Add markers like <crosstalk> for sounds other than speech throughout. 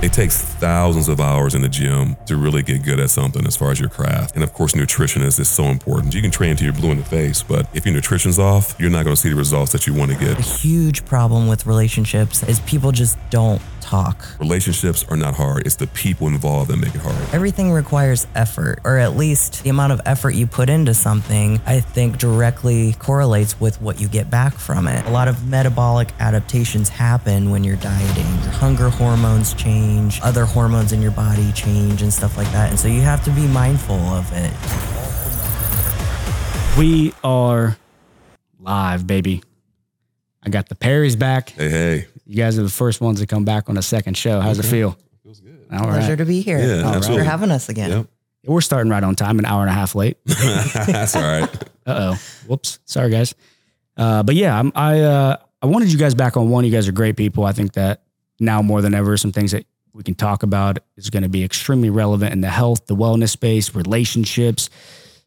It takes thousands of hours in the gym to really get good at something as far as your craft. And of course, nutrition is, is so important. You can train until you're blue in the face, but if your nutrition's off, you're not going to see the results that you want to get. A huge problem with relationships is people just don't talk. Relationships are not hard, it's the people involved that make it hard. Everything requires effort, or at least the amount of effort you put into something, I think directly correlates with what you get back from it. A lot of metabolic adaptations happen when you're dieting. Your hunger hormones change, other hormones in your body change, and stuff like that. And so you have to be mindful of it. We are live, baby. I got the Perrys back. Hey, hey. You guys are the first ones to come back on a second show. How's it feel? Feels good. All Pleasure right. to be here. Yeah, Thanks absolutely. for having us again. Yep. We're starting right on time, an hour and a half late. <laughs> That's all right. Uh oh. Whoops. Sorry, guys. Uh, but yeah, I'm, I uh, I wanted you guys back on one. You guys are great people. I think that now more than ever, some things that we can talk about is going to be extremely relevant in the health, the wellness space, relationships,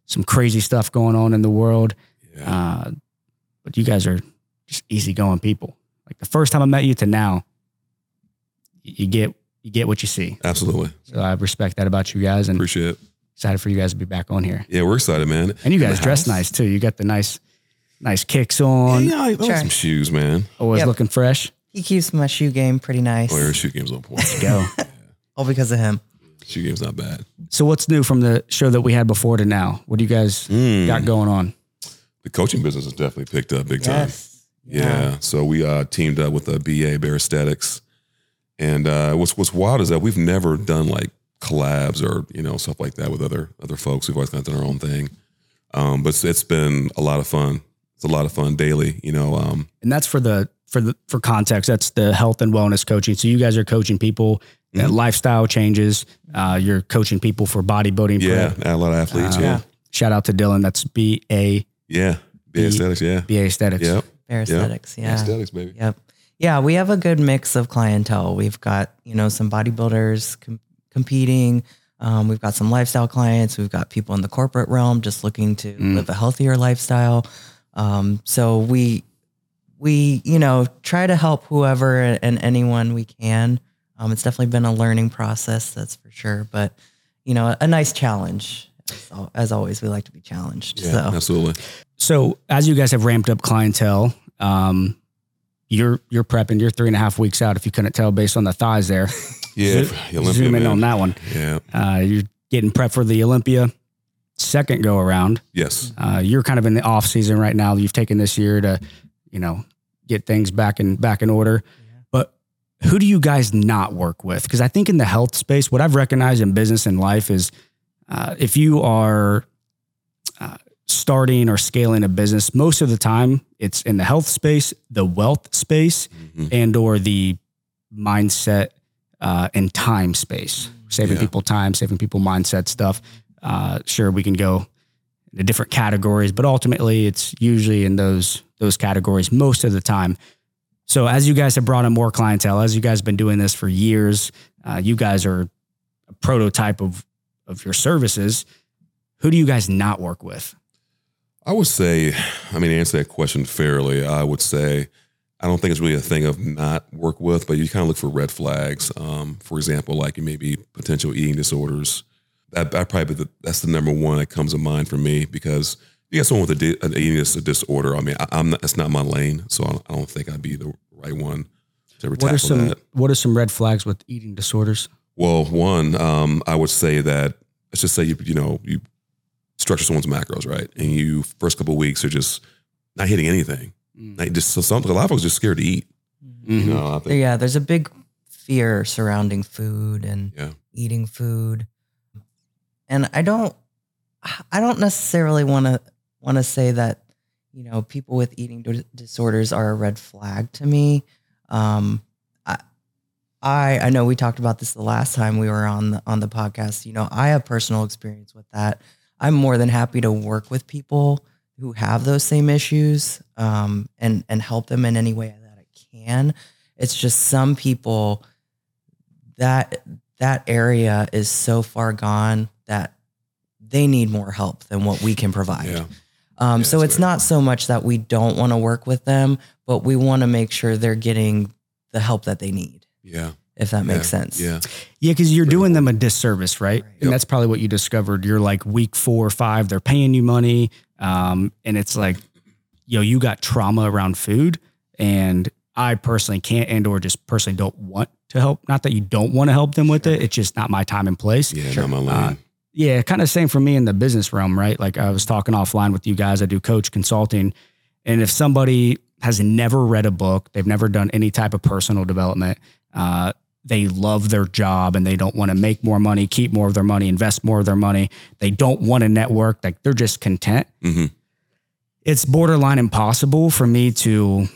some crazy stuff going on in the world. Uh, but you guys are just easygoing people. Like the first time I met you to now, you get you get what you see. Absolutely. So I respect that about you guys, and Appreciate it. excited for you guys to be back on here. Yeah, we're excited, man. And you guys dress house. nice too. You got the nice, nice kicks on. Yeah, I like Sure. some shoes, man. Always Yep. looking fresh. He keeps my shoe game pretty nice. Oh, your shoe game's on point. Go. <laughs> All because of him. shoe game's not bad. so what's new from the show that we had before to now? What do you guys Mm. got going on? The coaching business has definitely picked up big time. Yes. Yeah. So we uh, teamed up with a BA Bear Aesthetics, and uh, what's what's wild is that we've never done like collabs or you know stuff like that with other other folks. We've always kind of done our own thing, um, but it's, it's been a lot of fun. It's a lot of fun daily. You know, um, And that's for the for the for context. That's the health and wellness coaching. So you guys are coaching people Mhm. lifestyle changes. Uh, you're coaching people for bodybuilding. yeah, prep. a lot of athletes. Uh, yeah, Shout out to Dylan. That's B A yeah, BA Aesthetics. Yeah, B A Aesthetics. yep, aesthetics. Yeah. Aesthetics, baby. Yep. Yeah, we have a good mix of clientele. We've got, you know, some bodybuilders com- competing. Um, we've got some lifestyle clients. We've got people in the corporate realm just looking to Mm. live a healthier lifestyle. Um, so we, we, you know, try to help whoever and anyone we can. Um, it's definitely been a learning process, that's for sure. But, you know, a nice challenge. As, always, we like to be challenged. Yeah, so absolutely. So as you guys have ramped up clientele, um, you're you're prepping. You're three and a half weeks out. If you couldn't tell based on the thighs there, <laughs> Yeah, Olympia, zoom in man. on that one. Yeah. Uh, you're getting prepped for the Olympia second go around. Yes. Uh, you're kind of in the off season right now. You've taken this year to, you know, get things back in back in order. But who do you guys not work with? Because I think in the health space, what I've recognized in business and life is uh, if you are uh, starting or scaling a business, most of the time it's in the health space, the wealth space, Mhm. and or the mindset uh, and time space, saving Yeah. people time, saving people mindset stuff. Uh, sure, we can go into different categories, but ultimately it's usually in those those categories most of the time. So as you guys have brought in more clientele, as you guys have been doing this for years, uh, you guys are a prototype of of your services. Who do you guys not work with? I would say, I mean, to answer that question fairly, I would say I don't think it's really a thing of not work with, but you kind of look for red flags. Um, for example, like maybe potential eating disorders. That, that probably the, that's the number one that comes to mind for me because you got someone with a di- an eating dis- disorder. I mean, I, I'm not, that's not my lane, so I don't, I don't think I'd be the right one to ever What are tackle some that. What are some red flags with eating disorders? Well, one, um, I would say that let's just say you you know you structure someone's macros right, and you first couple of weeks are just not hitting anything. Like just so some a lot of folks are just scared to eat. Mhm. You know, I think yeah, there's a big fear surrounding food and Yeah. eating food. And I don't I don't necessarily want to want to say that you know people with eating disorders are a red flag to me. Um I I know we talked about this the last time we were on the on the podcast. You know, I have personal experience with that. I'm more than happy to work with people who have those same issues um, and and help them in any way that I can. It's just some people that that area is so far gone that they need more help than what we can provide. yeah, Um, Yeah, so it's not so much that we don't want to work with them, but we want to make sure they're getting the help that they need, yeah, if that makes sense. Yeah. Yeah, because you're doing them a disservice, right? Right. And Yep. that's probably what you discovered. You're like week four or five, they're paying you money. Um, and it's like, yo, you got trauma around food. And I personally can't and or just personally don't want to help. Not that you don't want to help them with it. It's just not my time and place. Yeah, Sure. not my Uh. Yeah, kind of same for me in the business realm, right? Like I was talking offline with you guys. I do coach consulting. And if somebody has never read a book, they've never done any type of personal development, uh, they love their job and they don't want to make more money, keep more of their money, invest more of their money. They don't want to network. Like they're just content. hmm It's borderline impossible for me to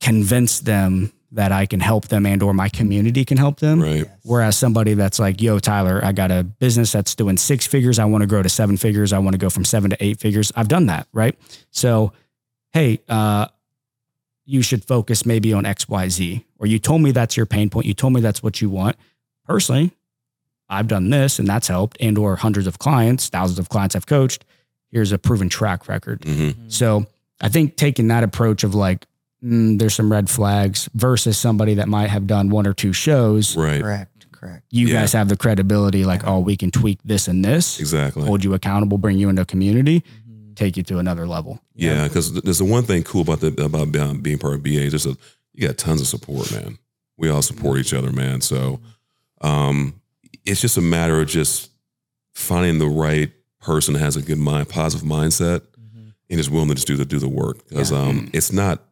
convince them that I can help them and or my community can help them. Right. Whereas somebody that's like, yo, Tyler, I got a business that's doing six figures. I want to grow to seven figures. I want to go from seven to eight figures. I've done that. Right. So, hey, uh, you should focus maybe on X, Y, Z. Or you told me that's your pain point. You told me that's what you want. Personally, I've done this and that's helped, and or hundreds of clients, thousands of clients I've coached. Here's a proven track record. hmm So I think taking that approach of like, mm, there's some red flags versus somebody that might have done one or two shows Right. Correct. Correct. you Yeah. guys have the credibility like oh we can tweak this and this Exactly. hold you accountable bring you into a community Mhm. Take you to another level Yeah, because there's the one thing cool about the about being- being part of BA. is There's a you got tons of support, man. We all support each other, man. So um, it's just a matter of just finding the right person that has a good mind, positive mindset, Mhm. and is willing to just do the do the work. Because Yeah. um, it's not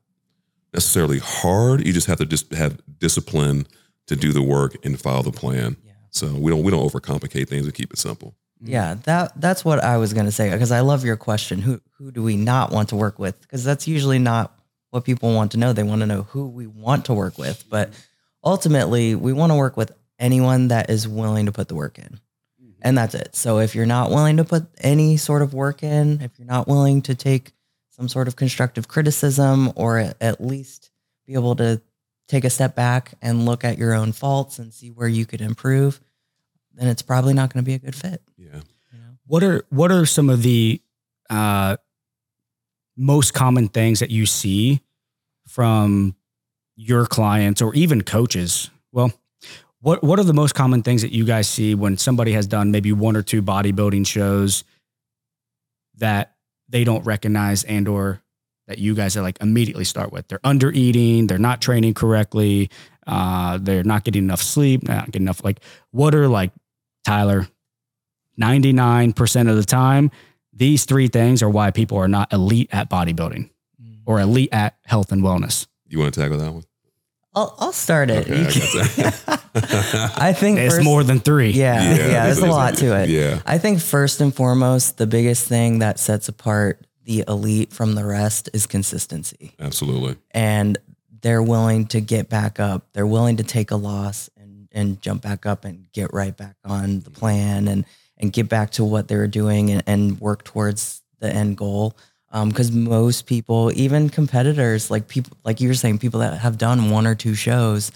necessarily hard. You just have to just have discipline to do the work and follow the plan. Yeah. So we don't we don't overcomplicate things. We keep it simple. Yeah, mm-hmm. that that's what I was gonna say because I love your question. Who who do we not want to work with? Because that's usually not what people want to know. They want to know who we want to work with. But mm-hmm. ultimately, we want to work with anyone that is willing to put the work in, mm-hmm. and that's it. So if you're not willing to put any sort of work in, if you're not willing to take some sort of constructive criticism, or at- at least be able to take a step back and look at your own faults and see where you could improve, then it's probably not going to be a good fit. What are what are some of the uh, most common things that you see from your clients or even coaches? Well what what are the most common things that you guys see when somebody has done maybe one or two bodybuilding shows that they don't recognize and or that you guys are like immediately start with? They're under eating they're not training correctly uh, they're not getting enough sleep not getting enough like what are like tyler 99% of the time these three things are why people are not elite at bodybuilding mm. or elite at health and wellness You want to tackle that one? I'll, I'll start it. Okay, I can- <laughs> I think it's first- more than three Yeah, yeah, there's a lot to it. Yeah. I think first and foremost, the biggest thing that sets apart the elite from the rest is consistency. Absolutely. And they're willing to get back up. They're willing to take a loss and, and jump back up and get right back on the plan and, and get back to what they were doing and, and work towards the end goal. Because most people, even competitors, like people, like you were saying, people that have done one or two shows,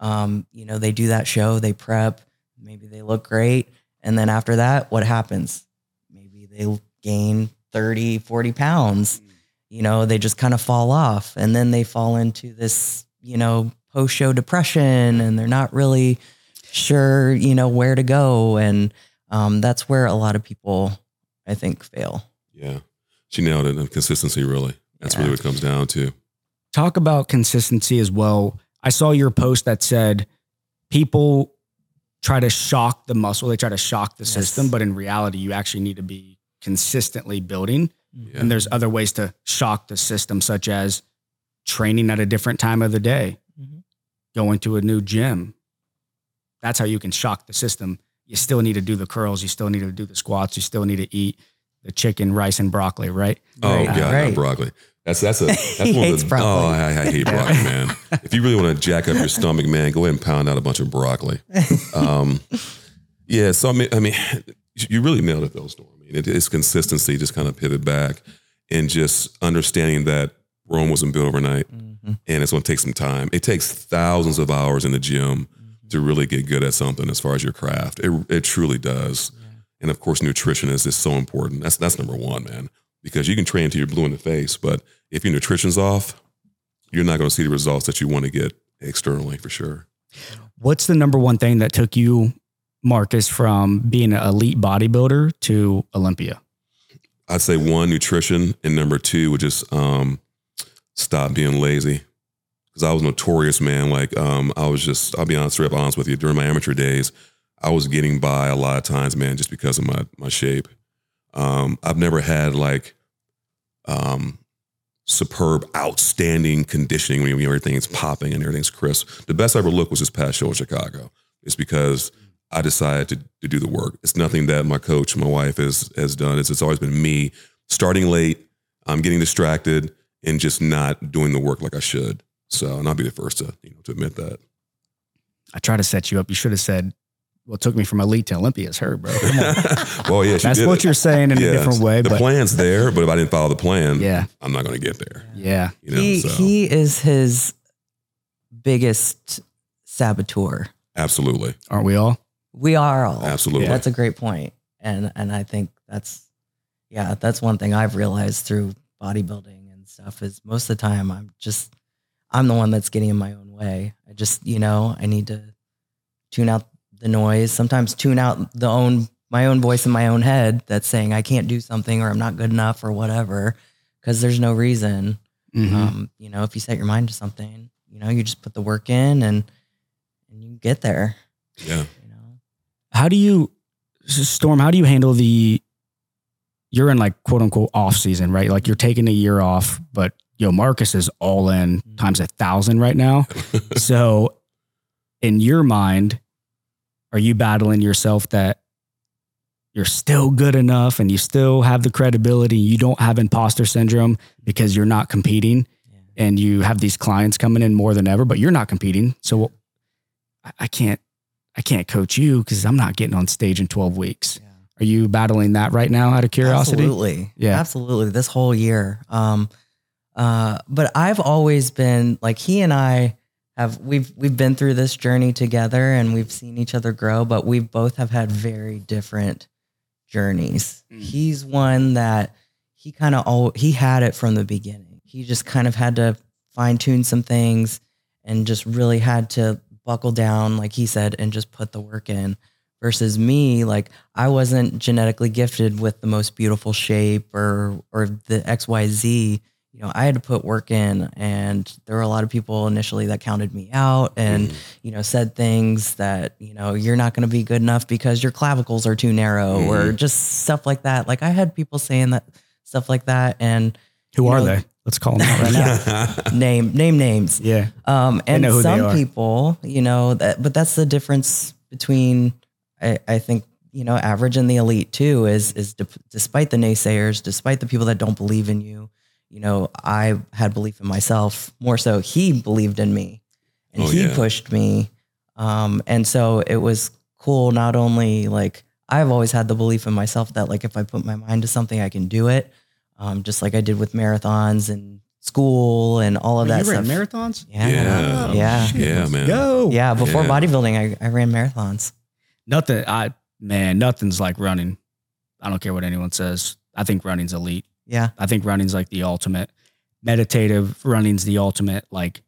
um, you know, they do that show, they prep, maybe they look great. And then after that, what happens? Maybe they gain 30, 40 pounds. You know, they just kind of fall off. And then they fall into this, you know, post show depression and they're not really sure, you know, where to go. And um, that's where a lot of people, I think, fail. Yeah. She nailed it. And consistency, really. That's Yeah. really what it comes down to. talk about consistency as well. I saw your post that said people try to shock the muscle, they try to shock the Yes. system, but in reality, you actually need to be consistently building. Yeah. And there's other ways to shock the system, such as training at a different time of the day, Mhm. going to a new gym. That's how you can shock the system. You still need to do the curls, you still need to do the squats, you still need to eat the chicken, rice, and broccoli, right? Oh Right, God, not right. broccoli. That's that's a <laughs> that's He one of hates the broccoli. oh I, I hate <laughs> broccoli, man. If you really want to jack up your stomach, man, go ahead and pound out a bunch of broccoli. <laughs> Um, yeah, so I mean, I mean, you really nailed it, though, Storm. I mean, it is consistency. Just kind of pivot back and just understanding that Rome wasn't built overnight, Mhm. and it's going to take some time. It takes thousands of hours in the gym to really get good at something as far as your craft. It it truly does. And of course, nutrition is just so important. That's that's number one, man. Because you can train until you're blue in the face, but if your nutrition's off, you're not going to see the results that you want to get externally for sure. What's the number one thing that took you, Marcus, from being an elite bodybuilder to Olympia? I'd say one, nutrition, and number two would just um, stop being lazy. Because I was notorious, man. Like um, I was just, I'll be honest, straight up honest with you. During my amateur days, I was getting by a lot of times, man, just because of my my shape. Um, I've never had like um, superb, outstanding conditioning when everything's popping and everything's crisp. The best I ever looked was this past show in Chicago. It's because I decided to, to do the work. It's nothing that my coach, my wife has has done. It's, it's always been me starting late, I'm getting distracted, and just not doing the work like I should. So, and I'll be the first to you know to admit that. I try to set you up. You should have said, "Well, it took me from elite to Olympia." It's her, bro. Come on. <laughs> well, yeah, she That's did what it. you're saying in Yeah, a different way, The but plan's there, but if I didn't follow the plan, yeah, I'm not going to get there. yeah. You know, he so he is his biggest saboteur. absolutely, Aren't we all? We are all. absolutely. That's a great. And and I think that's yeah, that's one thing I've realized through bodybuilding and stuff is most of the time I'm just I'm the one that's getting in my own way. I just, you know, I need to tune out the noise, sometimes tune out the own my own voice in my own head that's saying I can't do something or I'm not good enough or whatever because there's no reason. Mhm. Um, you know, if you set your mind to something, you know, you just put the work in and and you get there, yeah. you know. how do you, Storm? How do you handle the? You're in like quote unquote off season, right? Like you're taking a year off, but yo, Marcus is all in Mhm. times a thousand right now. <laughs> so, in your mind, are you battling yourself that you're still good enough and you still have the credibility? You don't have imposter syndrome because you're not competing Yeah. and you have these clients coming in more than ever, but you're not competing. So, I- I can't, I can't coach you because I'm not getting on stage in 12 weeks. Yeah. Are you battling that right now out of curiosity? Absolutely. Yeah. Absolutely. This whole year. Um, uh, but I've always been like he and I have we've we've been through this journey together and we've seen each other grow, but we both have had very different journeys. Mm. He's one that he kind of all he had it from the beginning. He just kind of had to fine tune some things and just really had to buckle down, like he said, and just put the work in. Versus me, like I wasn't genetically gifted with the most beautiful shape or or the XYZ. You know, I had to put work in and there were a lot of people initially that counted me out and, Mm. you know, said things that, you know, you're not going to be good enough because your clavicles are too narrow or Mhm. just stuff like that. Like I had people saying that stuff like that and Who are know- they? Let's call them <laughs> out right now. <laughs> name name names. Yeah. Um, and know who they some people, you know, that, but that's the difference between, I, I think, you know, average and the elite too. Is is de- despite the naysayers, despite the people that don't believe in you, you know, I had belief in myself more so. He believed in me, and Oh, he yeah. pushed me. Um, and so it was cool. Not only like I've always had the belief in myself that like if I put my mind to something, I can do it. Um, just like I did with marathons and school and all of that you ran marathons? Yeah. Yeah. Yeah. Yeah, man. Go. Yeah, before Yeah. bodybuilding, I, I ran marathons. Nothing. I man, nothing's like running. I don't care what anyone says. I think running's elite. Yeah. I think running's like the ultimate meditative. Running's the ultimate like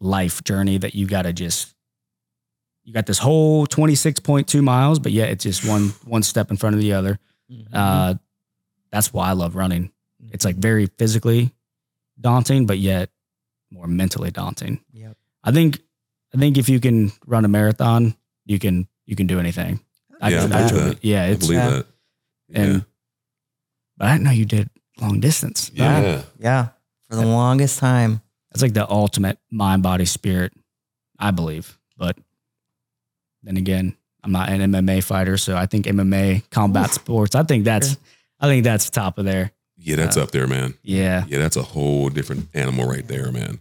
life journey that you got to just. You got this whole twenty six point two miles, but yet it's just one <sighs> one step in front of the other. Mm-hmm. Uh, that's why I love running. It's like very physically daunting, but yet more mentally daunting. Yep. I think I think if you can run a marathon, you can you can do anything. Yeah, I I believe truly- that. yeah, I it's believe Yeah. that. and yeah. but I didn't know you did long distance. Yeah. Yeah. yeah, for the longest time. That's like the ultimate mind, body, spirit, I believe. But then again, I'm not an MMA fighter, so I think MMA combat Oof. sports. I think that's I think that's top of there. Yeah, that's Uh, up there, man. Yeah. Yeah, that's a whole different animal right there, man.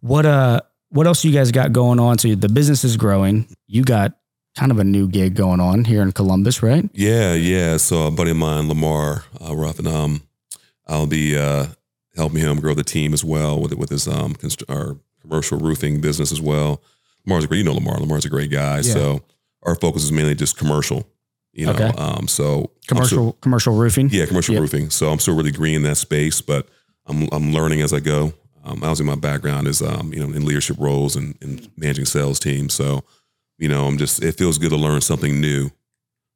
What uh what else you guys got going on? So the business is growing. You got kind of a new gig going on here in Columbus, right? Yeah, yeah. So a buddy of mine, Lamar uh, Ruffin, um, I'll be uh, helping him grow the team as well with with his um const- our commercial roofing business as well. Lamar's a great, you know Lamar. Lamar's a great guy. Yeah. So our focus is mainly just commercial. You know, Okay. um, so Commercial still- commercial roofing. yeah, commercial Yep. roofing. So I'm still really green in that space, but I'm I'm learning as I go. Um, obviously, my background is um, you know in leadership roles and, and managing sales teams. So, you know, I'm just it feels good to learn something new.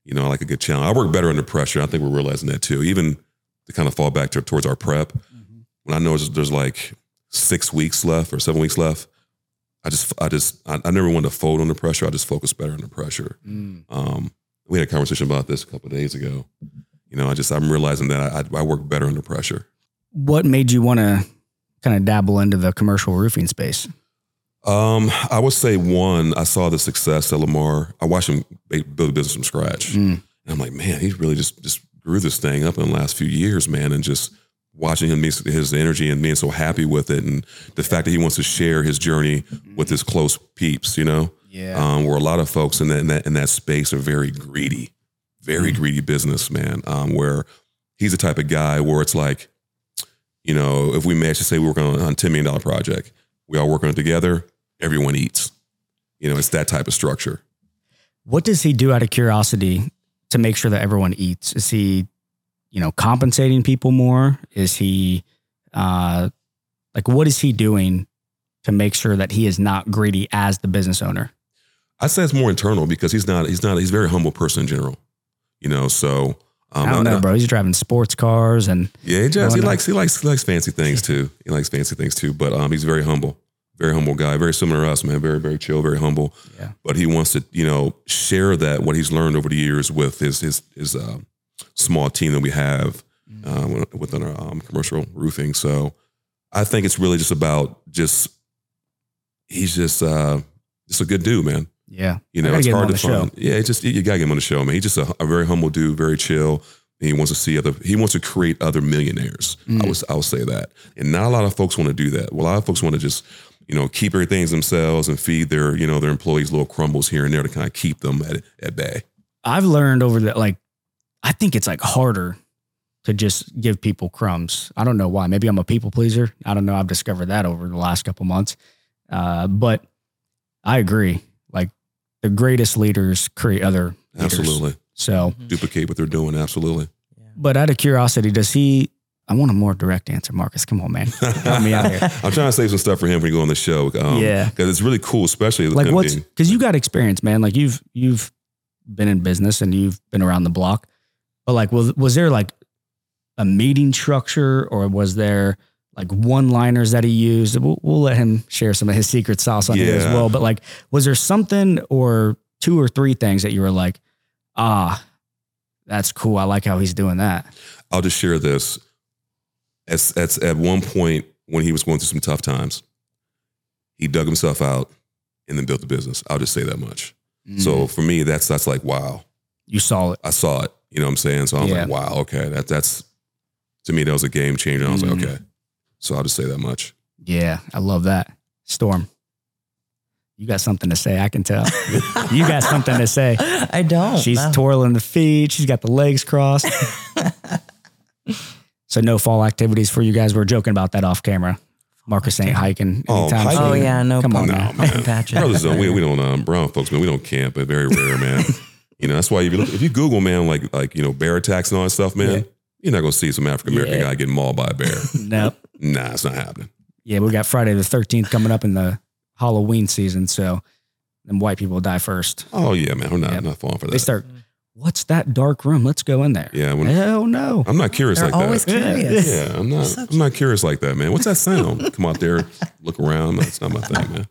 You know, I like a good challenge. I work better under pressure. I think we're realizing that too. Even to kind of fall back to, towards our prep, when I know there's, there's like six weeks left or seven weeks left, I just I just I, I never want to fold under pressure. I just focus better under pressure. Mm. Um, we had a conversation about this a couple of days ago. You know, I just I'm realizing that I, I work better under pressure. What made you want to kind of dabble into the commercial roofing space? Um, I would say one, I saw the success that Lamar. I watched him build a business from scratch, Mm. and I'm like, man, he really just just grew this thing up in the last few years, man, and just watching him his energy and being so happy with it, and the fact that he wants to share his journey with his close peeps, you know, Yeah. um, where a lot of folks in that in that, in that space are very greedy, very greedy businessman. Um, where he's the type of guy where it's like, you know, if we match to say we work on, on a ten million dollar project, we all work on it together. Everyone eats. You know, it's that type of structure. What does he do out of curiosity to make sure that everyone eats? Is he, you know, compensating people more? Is he, uh, like, what is he doing to make sure that he is not greedy as the business owner? I say it's more internal because he's not. He's not. He's a very humble person in general. You know, so um, I don't know, bro. He's driving sports cars and Yeah, he does. He Going likes he likes he likes fancy things too. He likes fancy things too. But um, he's very humble, very humble guy. Very similar to us, man. Very very chill, very humble. Yeah. But he wants to you know share that what he's learned over the years with his his his uh, small team that we have uh, within our um, commercial roofing. So I think it's really just about just he's just uh, just a good dude, man. yeah, You know, it's hard to show. find. Yeah, it's just you gotta get him on the show, man. He's just a, a very humble dude, very chill. And he wants to see other. He wants to create other millionaires. Mm. I was I will say that, and not a lot of folks want to do that. Well, a lot of folks want to just you know keep everything to themselves and feed their you know their employees little crumbles here and there to kind of keep them at at bay. I've learned over that, like, I think it's like harder to just give people crumbs. I don't know why. Maybe I'm a people pleaser. I don't know. I've discovered that over the last couple months. Uh, but I agree. Like, the greatest leaders create other leaders. Absolutely, So, duplicate what they're doing. Absolutely. but out of curiosity, does he? I want a more direct answer, Marcus. Come on, man. Help me out here. <laughs> I'm trying to save some stuff for him when he go on the show. Um, Yeah. because it's really cool, especially like what's because you got experience man like you've you've been in business and you've been around the block but like was, was there like a meeting structure or was there like one liners that he used we'll, we'll let him share some of his secret sauce on here as well but like was there something or two or three things that you were like ah that's cool i like how he's doing that I'll just share this. As, as at one point when he was going through some tough times, he dug himself out and then built the business. I'll just say that much. Mm. So for me, that's that's like wow. you saw it I saw it. You know what I'm saying? So I was Yeah. like, wow, okay. That that's to me that was a game changer. I was Mhm. like, okay. So I'll just say that much. yeah i love that storm you got something to say i can tell you got <laughs> something to say I don't. She's no. twirling the feet. She's got the legs crossed. <laughs> so no fall activities for you guys. We're joking about that off camera. Marcus ain't hiking Oh, anytime hiking? soon. oh yeah, no Come on problem. now, <laughs> man. Patrick. Brothers don't we, we don't um, brown folks, man. We don't camp. But very rare, man. <laughs> you know that's why if you look, if you Google man like like you know bear attacks and all that stuff, man, Yeah. you're not gonna see some African American Yeah. guy getting mauled by a bear. <laughs> Nope. nah, it's not happening. Yeah, we got Friday the 13th coming up in the Halloween season. So them white people die first. Oh yeah, man. I'm not, Yep. Not falling for that. They start, what's that dark room? Let's go in there. yeah, when, Hell no. I'm not curious They're like always that. curious. Yeah, I'm not. Such- I'm not curious like that, man. What's that sound? <laughs> Come out there, look around. That's not my thing, man.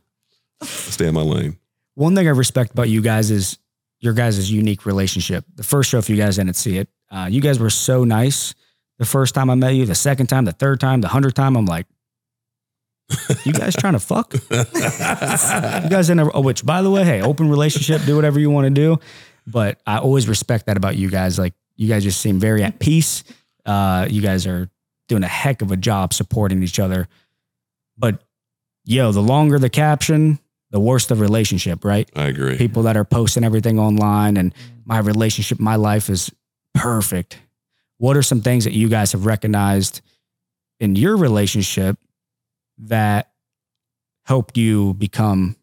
I stay in my lane. One thing I respect about you guys is your guys' unique relationship. The first show, if you guys didn't see it, uh, you guys were so nice. The first time I met you, the second time, the third time, the hundredth time, I'm like, you guys trying to fuck? <laughs> You guys in a, oh, which by the way, hey, open relationship, do whatever you want to do. But I always respect that about you guys. Like you guys just seem very at peace. Uh, you guys are doing a heck of a job supporting each other. But yo, the longer the caption, the worse the relationship, right? I agree. people that are posting everything online and my relationship, my life is perfect. What are some things that you guys have recognized in your relationship that helped you become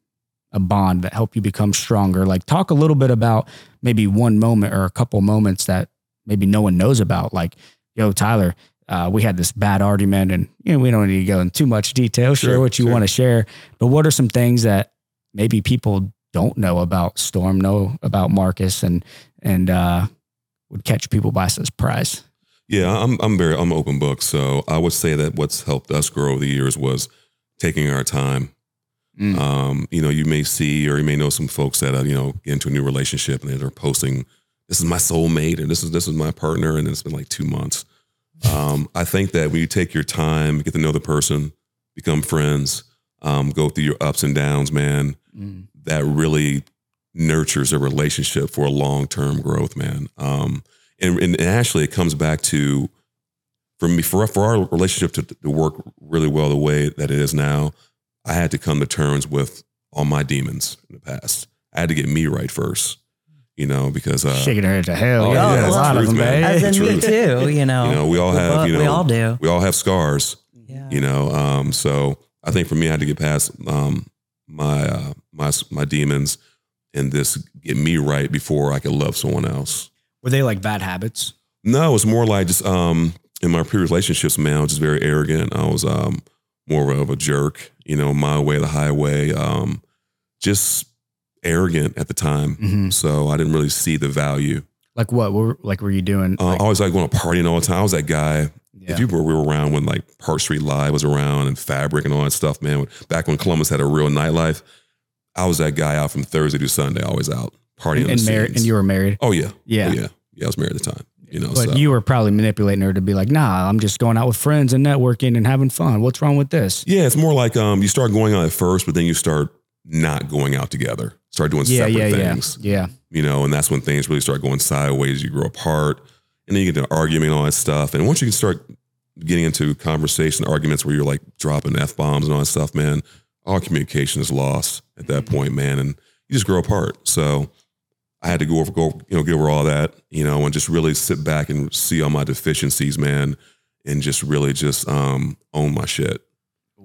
a bond, that helped you become stronger? Like, talk a little bit about maybe one moment or a couple moments that maybe no one knows about. Like, yo, Tyler, uh, we had this bad argument, and you know we don't need to go into too much detail. Share what you sure. want to share, but what are some things that maybe people don't know about Storm, know about Marcus, and and uh, would catch people by surprise? Yeah, I'm I'm very I'm open book. So I would say that what's helped us grow over the years was taking our time. Mm. Um, you know, you may see or you may know some folks that are, you know get into a new relationship and they're posting, "This is my soulmate," and "This is this is my partner," and it's been like two months. Um, I think that when you take your time, get to know the person, become friends, um, go through your ups and downs, man, Mm. that really nurtures a relationship for a long term growth, man. Um, and, and actually, it comes back to for me for for our relationship to, to work really well the way that it is now. I had to come to terms with all my demons in the past. I had to get me right first, you know, because uh, Shaking her head to hell. Oh, yeah, yeah, a lot the of them, truth, man. As in True. me too, you <laughs> know. you know we all have bo- you know we all do. we all have scars, Yeah. you know. Um, so I think for me, I had to get past um, my uh, my my demons and this get me right before I could love someone else. Were they like bad habits? No, it's more like just um, in my previous relationships, man, I was just very arrogant. I was um, more of a jerk, you know, my way, the highway, um, just arrogant at the time. Mhm. So I didn't really see the value. Like what? Were, like were you doing? Uh, like, I was like going to partying all the time. I was that guy. yeah. If you were, we were around when like Park Street Live was around and Fabric and all that stuff, man. Back when Columbus had a real nightlife, I was that guy out from Thursday to Sunday, always out partying. and, the married, and you were married. oh yeah, Yeah. oh, yeah, yeah. I was married at the time. You know, But so. you were probably manipulating her to be like, nah, I'm just going out with friends and networking and having fun. What's wrong with this? Yeah, it's more like um, you start going out at first, but then you start not going out together. Start doing Yeah, separate yeah, things. yeah. Yeah. You know, and that's when things really start going sideways. You grow apart, and then you get to arguing and all that stuff. And once you can start getting into conversation, arguments where you're like dropping f bombs and all that stuff, man, all communication is lost at that Mm-hmm. point, man, and you just grow apart. So I had to go over, go, you know, get over all that, you know, and just really sit back and see all my deficiencies, man, and just really just um, own my shit.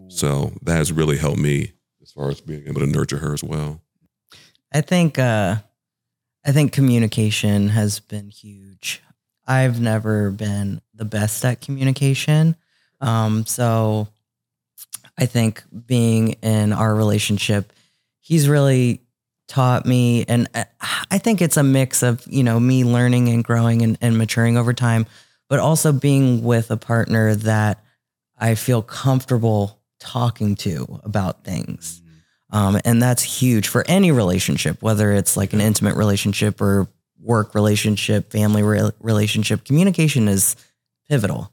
So that has really helped me as far as being able to nurture her as well. I think uh I think communication has been huge. I've never been the best at communication. Um so I think being in our relationship, he's really taught me and I- I think it's a mix of, you know, me learning and growing and, and maturing over time, but also being with a partner that I feel comfortable talking to about things. Um, and that's huge for any relationship, whether it's like an intimate relationship or work relationship, family re- relationship. Communication is pivotal.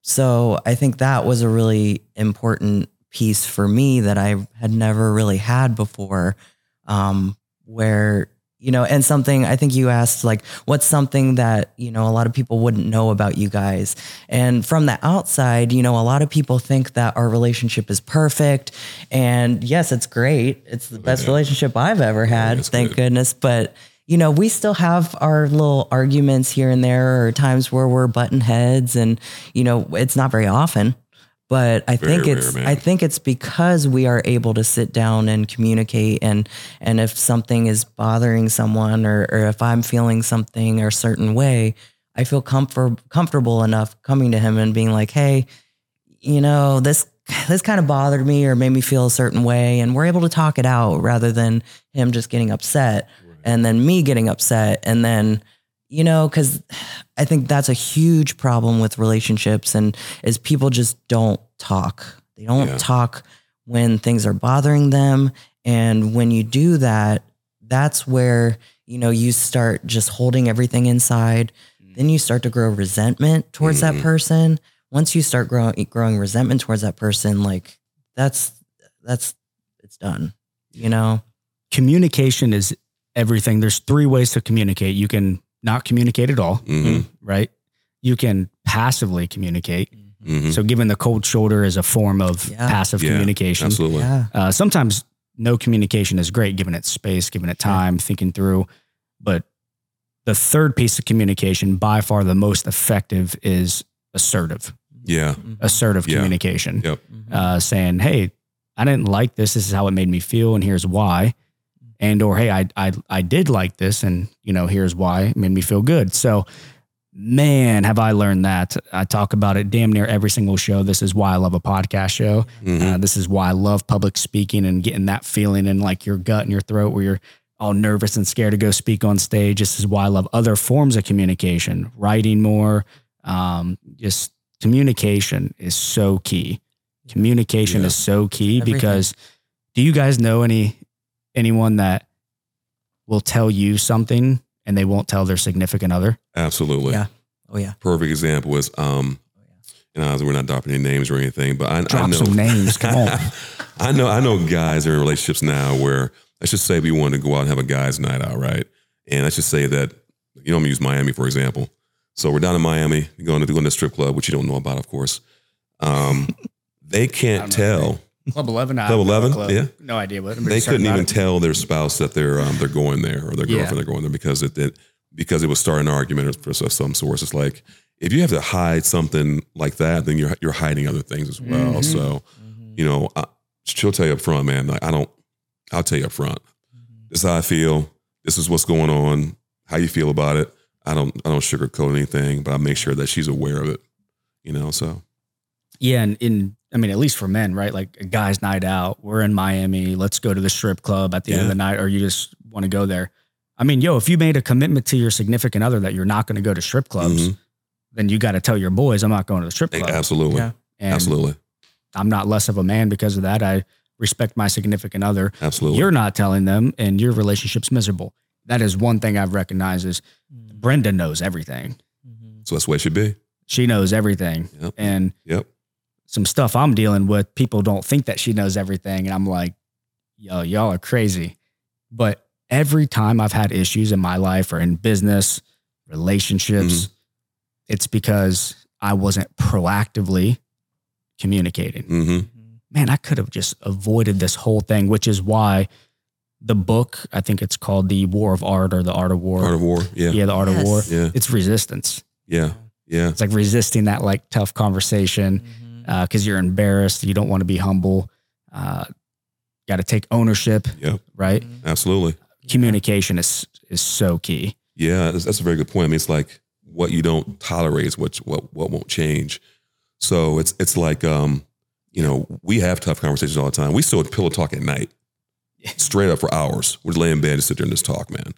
So I think that was a really important piece for me that I had never really had before. Um, where you know, and something I think you asked, like, what's something that you know a lot of people wouldn't know about you guys? And from the outside, you know, a lot of people think that our relationship is perfect. And yes, it's great. It's the best Yeah. relationship I've ever had, that's thank good. goodness. But, you know, we still have our little arguments here and there, or times where we're button heads. And, you know, it's not very often. But I Very think rare, it's man. I think it's because we are able to sit down and communicate and and if something is bothering someone or, or if I'm feeling something a certain way, I feel comfort comfortable enough coming to him and being like, hey, you know, this this kind of bothered me or made me feel a certain way. And we're able to talk it out rather than him just getting upset and then me getting upset. And then, you know, because I think that's a huge problem with relationships and is people just don't talk. They don't Yeah. talk when things are bothering them. And when you do that, that's where, you know, you start just holding everything inside. Then you start to grow resentment towards Mhm. that person. Once you start growing growing resentment towards that person, like that's that's it's done. You know? Communication is everything. There's three ways to communicate. You can not communicate at all, Mhm. right? You can passively communicate. hmm So given the cold shoulder is a form of Yeah. passive Yeah, communication. Absolutely. Yeah. Uh, sometimes no communication is great, giving it space, giving it time, thinking through. But the third piece of communication, by far the most effective, is assertive, Yeah. Mhm. assertive Yeah. communication. Yep. Mhm. Uh, saying, "Hey, I didn't like this. This is how it made me feel, and here's why." And or, "Hey, I I I did like this, and you know, here's why it made me feel good." So man, have I learned that. I talk about it damn near every single show. This is why I love a podcast show. Mhm. Uh, this is why I love public speaking and getting that feeling in like your gut and your throat where you're all nervous and scared to go speak on stage. This is why I love other forms of communication, writing more. Um, just communication is so key. Communication Yeah. is so key Everything. because do you guys know any anyone that will tell you something and they won't tell their significant other? Absolutely. Yeah. Oh yeah. Perfect example is, um, and obviously we're not dropping any names or anything, but I, I Drop know some names. Come on. <laughs> I know I know guys are in relationships now where let's just say we want to go out and have a guys' night out, right? And let's just say that you know I'm gonna use Miami for example. So we're down in Miami, going to going to the strip club, which you don't know about, of course. Um, they can't <laughs> tell. Club Eleven. Club 11? clue. Yeah. No idea what. They couldn't even tell their spouse that they're um, they're going there or their Yeah. girlfriend they're going there because it, it because it was starting an argument of some source. It's like if you have to hide something like that, then you're you're hiding other things as well. Mhm. So you know, I, she'll tell you up front, man. Like I don't, I'll tell you up front. This is how I feel. This is what's going on. How you feel about it. I don't, I don't sugarcoat anything, but I make sure that she's aware of it. You know, so Yeah, and in I mean, at least for men, right? Like a guy's night out. We're in Miami. Let's go to the strip club at the end of the night, or you just want to go there. I mean, yo, if you made a commitment to your significant other that you're not going to go to strip clubs, Mhm. then you got to tell your boys, I'm not going to the strip club. absolutely, Yeah. And absolutely, I'm not less of a man because of that. I respect my significant other. absolutely. You're not telling them, and your relationship's miserable. That is one thing I've recognized is Brenda knows everything. so that's the way it should be. She knows everything. Yep. And Yep. Some stuff I'm dealing with, people don't think that she knows everything. And I'm like, yo, y'all are crazy. But every time I've had issues in my life or in business, relationships, it's because I wasn't proactively communicating. hmm Man, I could have just avoided this whole thing, which is why the book, I think it's called The War of Art or The Art of War. Art of war. Yeah. yeah, The Art Yes. of War. Yeah. It's resistance. Yeah. Yeah. It's like resisting that like tough conversation because you're embarrassed. You don't want to be humble. Uh, Got to take ownership, Yep. right? Absolutely. Communication is is so key. Yeah, that's, that's a very good point. I mean, it's like what you don't tolerate is what what what won't change. So it's it's like um, you know, we have tough conversations all the time. We still pillow talk at night, straight up for hours. We just lay in bed and sit there and just talk, man.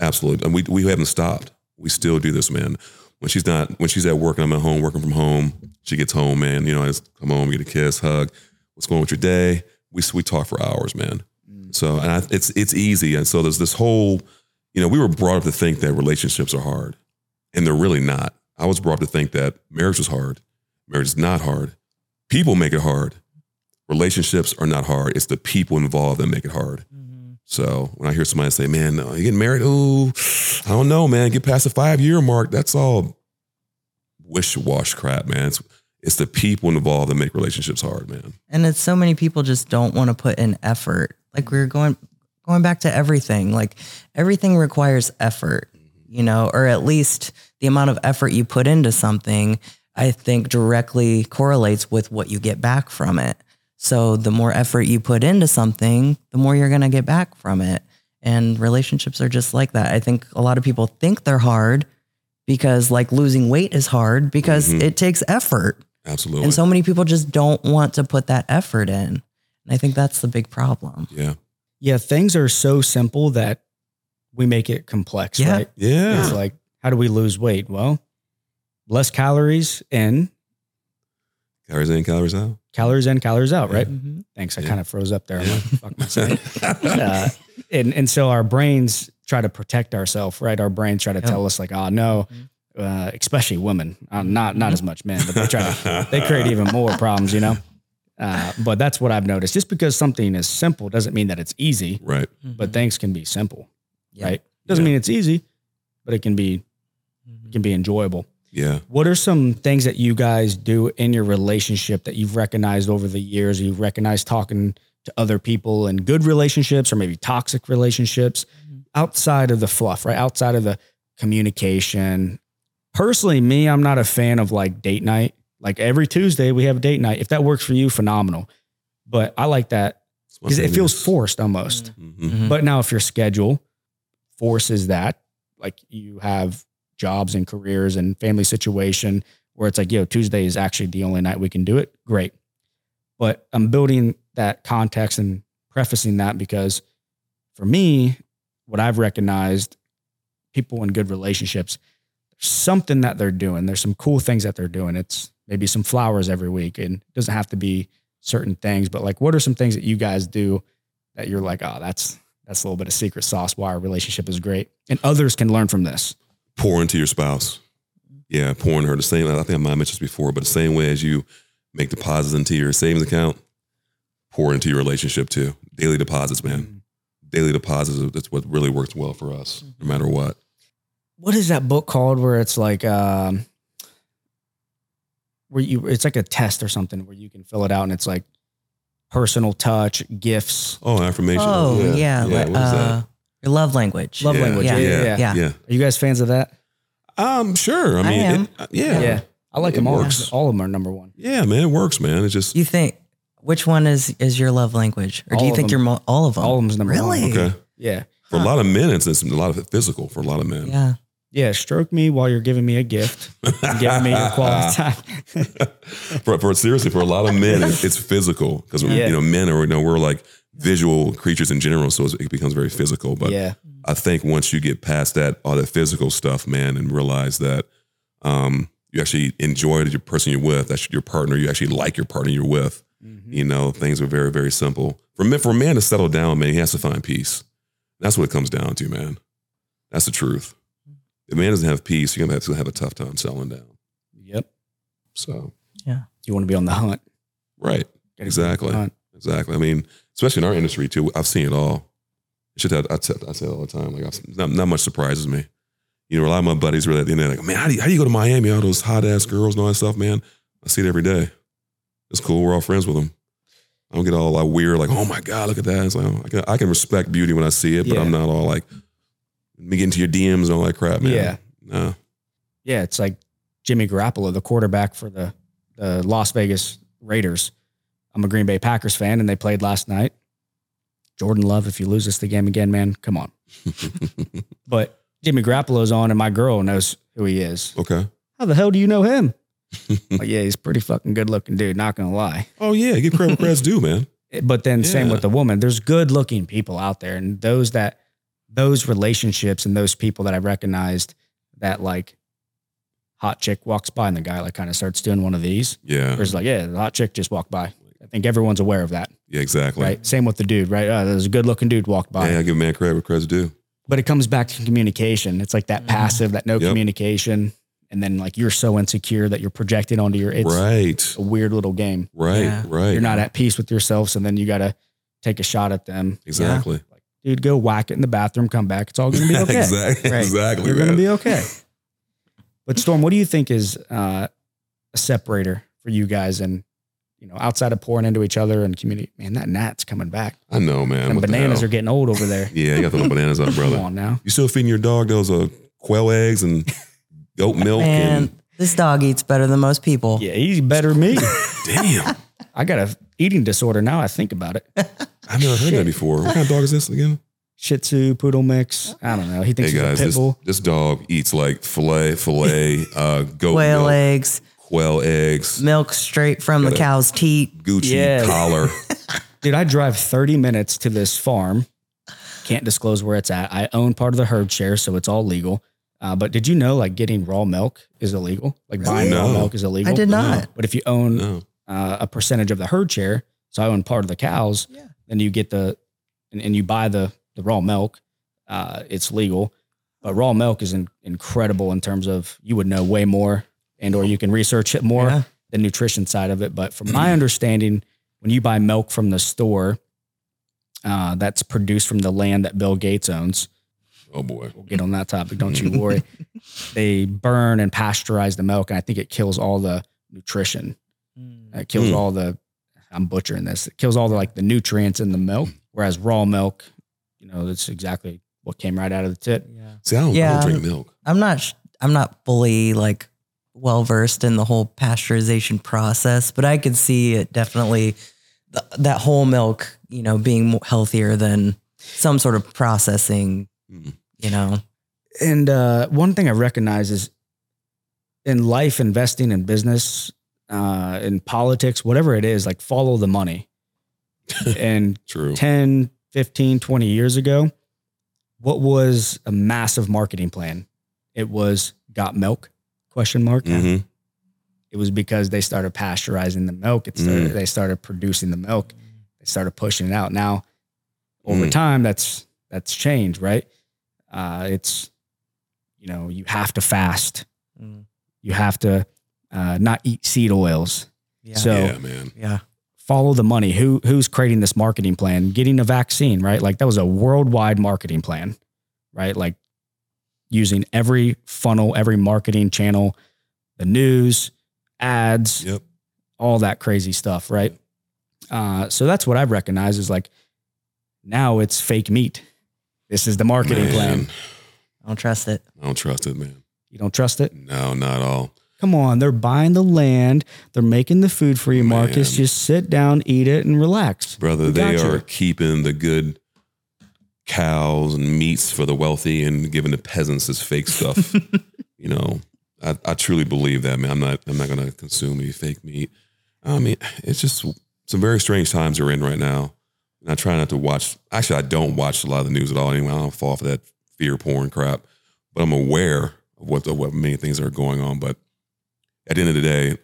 Absolutely, and we we haven't stopped. We still do this, man. When she's not, when she's at work and I'm at home working from home, she gets home, man. You know, I just come home, get a kiss, hug. What's going on with your day? We we talk for hours, man. So and I, it's it's easy, and so there's this whole you know, we were brought up to think that relationships are hard, and they're really not. I was brought up to think that marriage was hard. Marriage is not hard. People make it hard. Relationships are not hard. It's the people involved that make it hard. So when I hear somebody say, "Man, uh, you getting married? Oh, I don't know, man. Get past the five year mark. That's all wish wash crap, man. It's, it's the people involved that make relationships hard, man. and it's so many people just don't want to put in effort. Like we're going going back to everything. Like everything requires effort you know or at least the amount of effort you put into something i think directly correlates with what you get back from it. So the more effort you put into something the more you're going to get back from it. And relationships are just like that. I think a lot of people think they're hard because like losing weight is hard because Mhm. it takes effort Absolutely. and so many people just don't want to put that effort in. And I think that's the big problem. yeah. Yeah, things are so simple that we make it complex, Yeah. right? Yeah. It's like, how do we lose weight? Well, less calories in, Calories in, calories out. calories in, calories out, right? Mhm. Thanks. I Yeah. kind of froze up there. I'm like, fuck myself. <laughs> uh, and and so our brains try to protect ourselves, right? Our brains try to Yep. tell us like, oh no, uh, especially women, uh, not not as much men, but they try to <laughs> they create even more problems, you know. Uh, but that's what I've noticed. Just because something is simple doesn't mean that it's easy. right. But things can be simple, Yeah. right? Doesn't Yeah. mean it's easy, but it can be it can be enjoyable. Yeah. What are some things that you guys do in your relationship that you've recognized over the years? You've recognized talking to other people in good relationships or maybe toxic relationships outside of the fluff, right? Outside of the communication. Personally, me, I'm not a fan of like date night. Like every Tuesday, we have a date night. If that works for you, phenomenal. But I like that because it feels forced almost. hmm Mhm. But now, if your schedule forces that, like you have jobs and careers and family situation where it's like, yo, Tuesday is actually the only night we can do it. Great. But I'm building that context and prefacing that because for me, what I've recognized, people in good relationships, there's something that they're doing. There's some cool things that they're doing. It's maybe some flowers every week and it doesn't have to be certain things, but like what are some things that you guys do that you're like, oh, that's that's a little bit of secret sauce why our relationship is great. And others can learn from this. Pour into your spouse. Yeah, pouring her the same. I think I might have mentioned this before, but the same way as you make deposits into your savings account, pour into your relationship too. Daily deposits, man. Mm. Daily deposits. That's what really works well for us, no matter what. What is that book called where it's like um where you it's like a test or something where you can fill it out and it's like personal touch, gifts. Oh, affirmation. Oh yeah, yeah. li- what is that? uh, your love language. Love Yeah, language. Yeah, yeah, yeah, yeah. yeah. Yeah. Are you guys fans of that? Um, sure. I I mean, am. It, uh, yeah. Yeah. I like It them all. works. All of them are number one. Yeah, man, it works, man. It's just You think which one is is your love language, or All do you of think them. you're mo- all of them? All of them's number really? one. okay. Yeah. For a lot of men, it's, it's a lot of physical for a lot of men. Yeah. Yeah. Stroke me while you're giving me a gift. and giving me your quality <laughs> time. for, for seriously, for a lot of men, it, it's physical because Yeah. you know men are you know we're like visual creatures in general, so it's- it becomes very physical. But yeah. I think once you get past that all that physical stuff, man, and realize that um, you actually enjoy the person you're with, that's your partner, you actually like your partner you're with. You know, things are very very simple. For men, for a man to settle down, man, he has to find peace. That's what it comes down to, man. That's the truth. If a man doesn't have peace, you're gonna have to have a tough time settling down. Yep. So, yeah, You want to be on the hunt. right. Gotta be on Exactly. hunt. Exactly. I mean, especially in our industry too, I've seen it all. I should I, say, I say it all the time. Like, I've, not, not much surprises me. You know, a lot of my buddies really at the end of the like, man, how do, you, how do you go to Miami? All those hot ass girls and all that stuff, man. I see it every day. It's cool. We're all friends with them. I don't get all like weird, like, oh my God, look at that. It's like, oh, I, can, I can respect beauty when I see it, but Yeah. I'm not all like, me getting to your DMs and all that crap, man. Yeah. No. Yeah. It's like Jimmy Garoppolo, the quarterback for the, the Las Vegas Raiders. I'm a Green Bay Packers fan and they played last night. Jordan Love, if you lose this the game again, man, come on. <laughs> But Jimmy Garoppolo's on and my girl knows who he is. okay. How the hell do you know him? Like, yeah, he's pretty fucking good looking dude, not gonna lie. Oh, yeah. Give credit where credit's due, man. <laughs> But then same with the woman. There's good looking people out there, and those that those relationships and those people that I recognized that like hot chick walks by and the guy like kind of starts doing one of these. Yeah. There's like, yeah, the hot chick just walked by. I think everyone's aware of that, Yeah, exactly. right? Same with the dude, right? Uh, there's a good looking dude walked by. Yeah, I give a man credit where credit's due. But it comes back to communication. It's like that Mhm. passive, that no Yep. communication. And then like you're so insecure that you're projecting onto your it's right. a weird little game. Right. Yeah. Right. You're not at peace with yourself. So then you gotta take a shot at them. Exactly. like Dude, go whack it in the bathroom, come back. It's all gonna be <laughs> okay. exactly. Right. Exactly. You're gonna be okay. But Storm, what do you think is uh, a separator for you guys and you know, outside of pouring into each other and community? Man, that gnat's coming back. I know, man. and bananas are getting old over there. Yeah, you got to throw bananas up, <laughs> Come brother. on now. You still feeding your dog those uh, quail eggs and <laughs> goat milk Man, this dog eats better than most people. Yeah, he's better than me. <laughs> damn, I got a eating disorder now. I think about it. <laughs> I've never heard that before. What kind of dog is this again? Shih Tzu, poodle mix. I don't know. He thinks Hey he's guys, a pit this, bull. this dog eats like filet, filet, <laughs> uh, goat Quail milk, eggs, quail eggs, milk straight from the cow's teat. Gucci Yeah. collar. Dude, I drive 30 minutes to this farm. Can't disclose where it's at. I own part of the herd share, so it's all legal. Uh, but did you know like getting raw milk is illegal? Like buying raw milk is illegal. I did not. But if you own No. uh, a percentage of the herd share, so I own part of the cows, Yeah. then you get the and, and you buy the the raw milk. Uh, it's legal, but raw milk is in, incredible in terms of you would know way more, and or you can research it more Yeah. the nutrition side of it. But from <clears throat> my understanding, when you buy milk from the store, uh, that's produced from the land that Bill Gates owns. Oh boy. We'll get on that topic, don't you worry. <laughs> they burn and pasteurize the milk, and I think it kills all the nutrition. It kills Mm. all the. I'm butchering this. It kills all the like the nutrients in the milk. Whereas raw milk, you know, that's exactly what came right out of the tit. Yeah. See, I don't, I don't drink milk. I'm not. sh- I'm not fully like well versed in the whole pasteurization process, but I could see it definitely th- that whole milk, you know, being healthier than some sort of processing. Mm. You know, and uh, one thing I recognize is in life, investing in business, uh, in politics, whatever it is, like follow the money. <laughs> and True. 10, 15, 20 years ago, what was a massive marketing plan? It was got milk question mark. hmm It was because they started pasteurizing the milk. It started, Mm. they started producing the milk. They started pushing it out. Now, over Mm. time, that's that's changed, right? Uh, it's you know you have to fast. Mm. You have to uh, not eat seed oils. Yeah. So yeah, man. yeah. follow the money. Who who's creating this marketing plan? Getting a vaccine, right? Like that was a worldwide marketing plan, right? Like using every funnel, every marketing channel, the news, ads, Yep. all that crazy stuff, right? Uh, so that's what I've recognized is like now it's fake meat. This is the marketing Man, plan. I don't trust it. I don't trust it, man. You don't trust it? No, not at all. Come on, they're buying the land, they're making the food for you, Marcus. Man. Just sit down, eat it, and relax. Brother, they you. are keeping the good cows and meats for the wealthy and giving the peasants this fake stuff. <laughs> you know, I, I truly believe that, man. I'm not I'm not gonna consume any fake meat. I mean, it's just some very strange times we're in right now. And I try not to watch actually I don't watch a lot of the news at all anyway. I don't fall for that fear porn crap. But I'm aware of what the what many things are going on. But at the end of the day,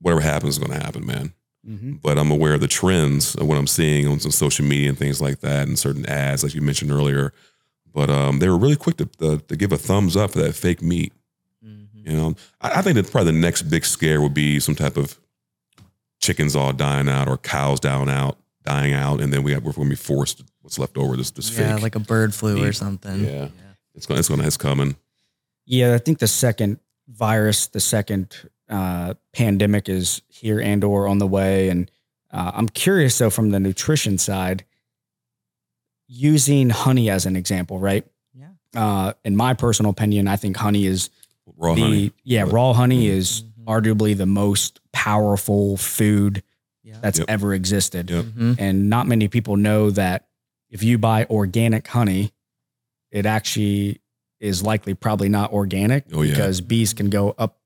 whatever happens is gonna happen, man Mhm. but I'm aware of the trends of what I'm seeing on some social media and things like that, and certain ads, like you mentioned earlier. But um, they were really quick to, to to give a thumbs up for that fake meat. Mhm. You know, I, I think that probably the next big scare would be some type of chickens all dying out or cows down out, dying out, and then we have, we're going to be forced what's left over this this Yeah, fake. like a bird flu or something. Yeah. it's going it's going to it's coming. Yeah, I think the second virus, the second uh, pandemic is here and or on the way. And uh, I'm curious though, from the nutrition side, using honey as an example, right? Yeah. Uh, in my personal opinion, I think honey is Raw the honey. yeah But- raw honey is Mhm. arguably the most powerful food Yeah. that's Yep. ever existed. Yep. Mhm. And not many people know that if you buy organic honey, it actually is likely probably not organic Oh, yeah. because bees can go up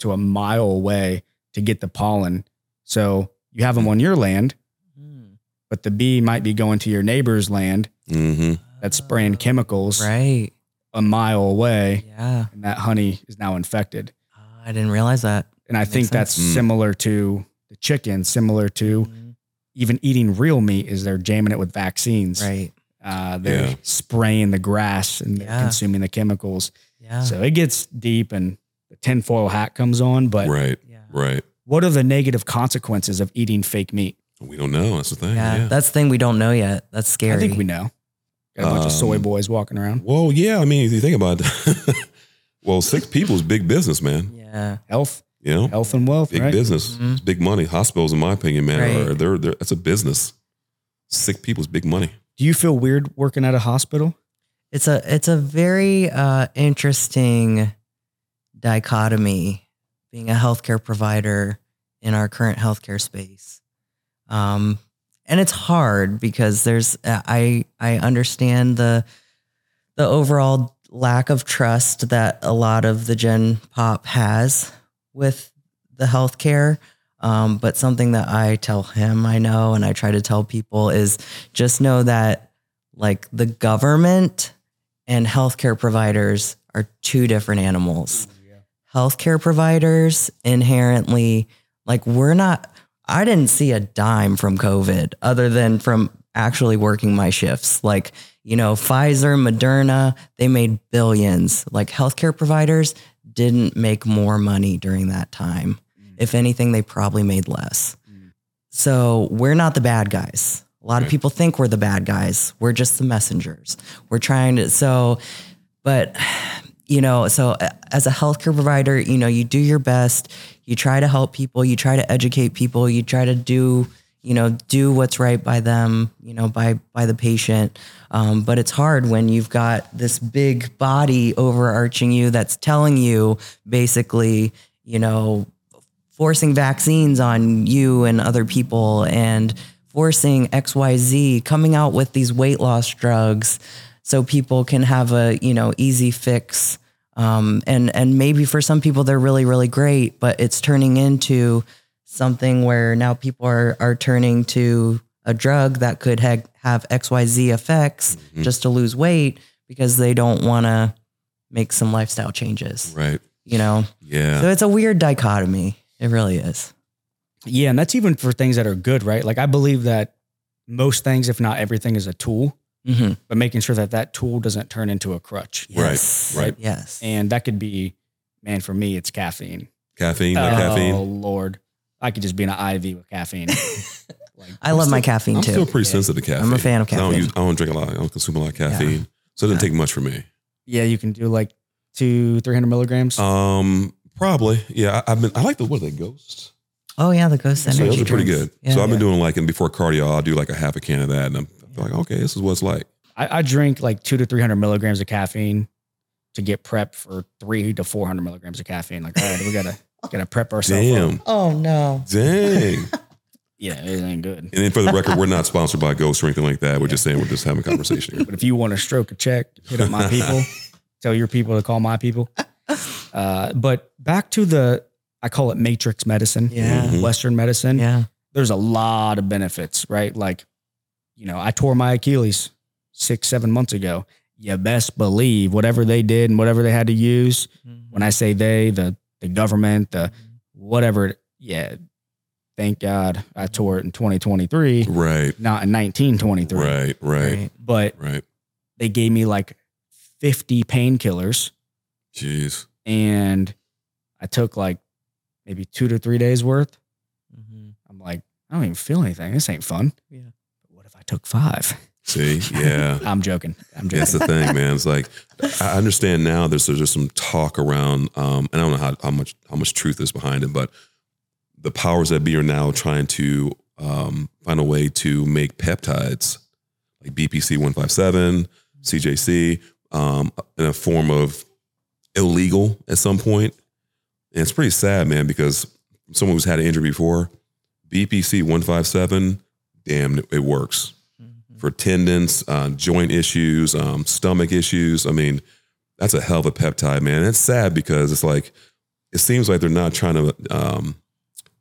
to a mile away to get the pollen. So you have them on your land, Mm. but the bee might be going to your neighbor's land hmm that's spraying chemicals Right. a mile away, Yeah. and that honey is now infected. Ah, I didn't realize that. And I think sense. that's Mm. similar to the chicken, similar to Mhm. even eating real meat is they're jamming it with vaccines. Right. Uh, they're Yeah. spraying the grass and Yeah. consuming the chemicals. Yeah. So it gets deep and the tinfoil hat comes on. But Right, yeah. right. what are the negative consequences of eating fake meat? We don't know. That's the thing. Yeah, Yeah. that's the thing we don't know yet. That's scary. I think we know. Got a bunch of soy Um, boys walking around. Well, yeah. I mean, if you think about it, <laughs> well, six people is big business, man. Yeah. Health, You know, health and wealth, big right? business, Mhm. it's big money. Hospitals, in my opinion, man, Right. are they're, they're that's a business. Sick people's big money. Do you feel weird working at a hospital? It's a it's a very uh, interesting dichotomy being a healthcare provider in our current healthcare space. Um, and it's hard because there's I I understand the the overall lack of trust that a lot of the Gen Pop has with the healthcare. Um, but something that I tell him I know and I try to tell people is just know that like the government and healthcare providers are two different animals. Healthcare providers inherently, like, we're not, I didn't see a dime from COVID other than from actually working my shifts. Like, you know, Pfizer, Moderna, they made billions. Like, healthcare providers didn't make more money during that time. If anything, they probably made less. Mm. So we're not the bad guys. A lot of people think we're the bad guys. We're just the messengers. We're trying to, so, but, <sighs> you know, so as a healthcare provider, you know, you do your best. You try to help people. You try to educate people. You try to do, you know, do what's right by them, you know, by, by the patient. Um, but it's hard when you've got this big body overarching you that's telling you basically, you know, forcing vaccines on you and other people and forcing XYZ, coming out with these weight loss drugs, so people can have a you know easy fix. Um, and and maybe for some people they're really really great, but it's turning into something where now people are are turning to a drug that could ha- have X Y Z effects Mhm. just to lose weight because they don't want to make some lifestyle changes. Right. You know, Yeah. so it's a weird dichotomy. It really is. Yeah, and that's even for things that are good, right? Like I believe that most things, if not everything, is a tool, Mm-hmm. but making sure that that tool doesn't turn into a crutch. Right, Yes. right. Yes. And that could be, man, for me, it's caffeine. caffeine. Like oh caffeine. Lord, I could just be in an IV with caffeine. <laughs> like, I love my caffeine too. I'm still pretty Yeah. sensitive to caffeine. I'm a fan of 'Cause I don't, caffeine. use, I don't drink a lot. I don't consume a lot of caffeine. So it doesn't Yeah. take much for me. yeah, you can do like two, three hundred milligrams. Um, probably. Yeah. I, I've been. I like the what are they ghosts? oh yeah, the ghost So energy. those are pretty drinks. good. Yeah. so I've been doing like, and before cardio, I'll do like a half a can of that, and I'm I like, okay, this is what it's like. I, I drink like two to three hundred milligrams of caffeine to get prepped for three to four hundred milligrams of caffeine. Like, all right, we gotta gotta prep ourselves. up. Damn. oh no. Dang. <laughs> Yeah, it ain't good. And then for the record, we're not <laughs> sponsored by Ghost or anything like that. We're just saying we're just having a conversation here. But if you want to stroke a check, hit up my <laughs> people. tell your people to call my people. Uh, but back to the, I call it matrix medicine, Yeah. Mhm. Western medicine. Yeah. There's a lot of benefits, right? Like, you know, I tore my Achilles six, seven months ago. You best believe whatever they did and whatever they had to use. When I say they, the the government, the whatever, yeah. Thank God I tore it in 2023, Right. not in 1923. Right. Right. But Right. they gave me like 50 painkillers Jeez. and I took like maybe two to three days worth. Mhm. I'm like, I don't even feel anything. This ain't fun. Yeah. But what if I took five? See. Yeah. <laughs> I'm joking. I'm joking. That's the thing, man. It's like I understand now. There's there's just some talk around, um, and I don't know how, how much how much truth is behind it, but the powers that be are now trying to um, find a way to make peptides like BPC one five seven, CJC, um, in a form of illegal at some point. And it's pretty sad, man, because someone who's had an injury before, BPC one five seven, damn, it works Mhm. for tendons, uh, joint issues, um, stomach issues. I mean, that's a hell of a peptide, man. It's sad because it's like it seems like they're not trying to um,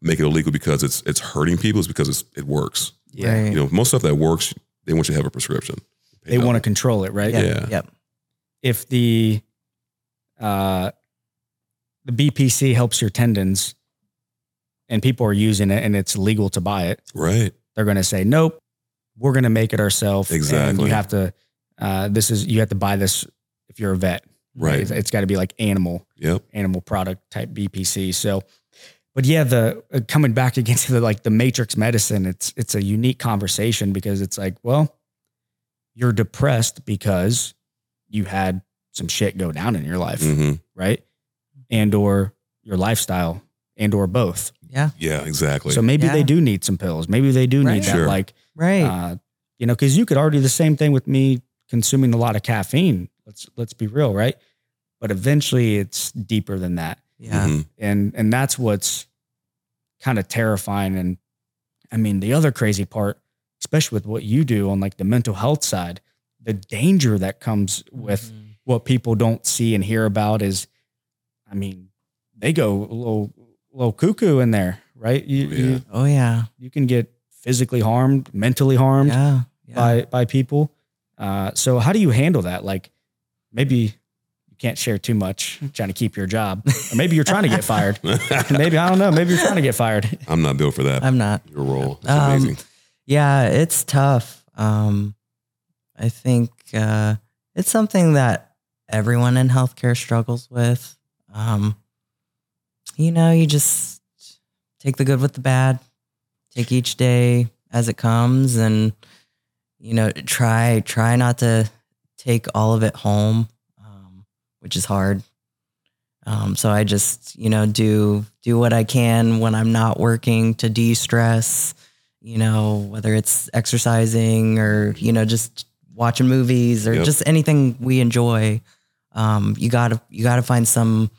make it illegal because it's it's hurting people. is because it's, it works. yeah. Right. You know, most stuff that works, they want you to have a prescription. They want to control it, right? Yep. Yeah. Yep. If the uh the BPC helps your tendons and people are using it and it's legal to buy it, right. they're going to say, nope, we're going to make it ourselves. And Exactly. you have to, uh, this is, you have to buy this if you're a vet. Right. It's, it's got to be like animal, Yep. animal product type BPC. So, but yeah, the uh, coming back <laughs> again to the like the matrix medicine, it's, it's a unique conversation because it's like, well, you're depressed because you had some shit go down in your life, hmm right? And or your lifestyle and or both. Yeah. Yeah. Exactly. So maybe Yeah. they do need some pills. Maybe they do Right. need that Sure. like Right. uh, you know, because you could argue the same thing with me consuming a lot of caffeine. Let's let's be real, right? But eventually, it's deeper than that, yeah. Mhm. and and that's what's kind of terrifying. And I mean, the other crazy part, especially with what you do on like the mental health side, the danger that comes with Mhm. what people don't see and hear about is, I mean, they go a little little cuckoo in there, right? You Oh, yeah. you, Oh yeah. you can get physically harmed, mentally harmed Yeah. yeah. by by people. Uh, so how do you handle that? Like maybe you can't share too much, trying to keep your job, or maybe you're trying to get fired. <laughs> Maybe I don't know. Maybe you're trying to get fired. I'm not built for that. I'm not. Your role. It's Um, amazing. Yeah, it's tough. Um, I think uh, it's something that everyone in healthcare struggles with. Um, you know, you just take the good with the bad, take each day as it comes, and you know, try try not to take all of it home, which is hard. Um, so I just you know do do what I can when I'm not working to de stress you know, whether it's exercising or, you know, just watching movies or Yep. just anything we enjoy. Um, you gotta you gotta find some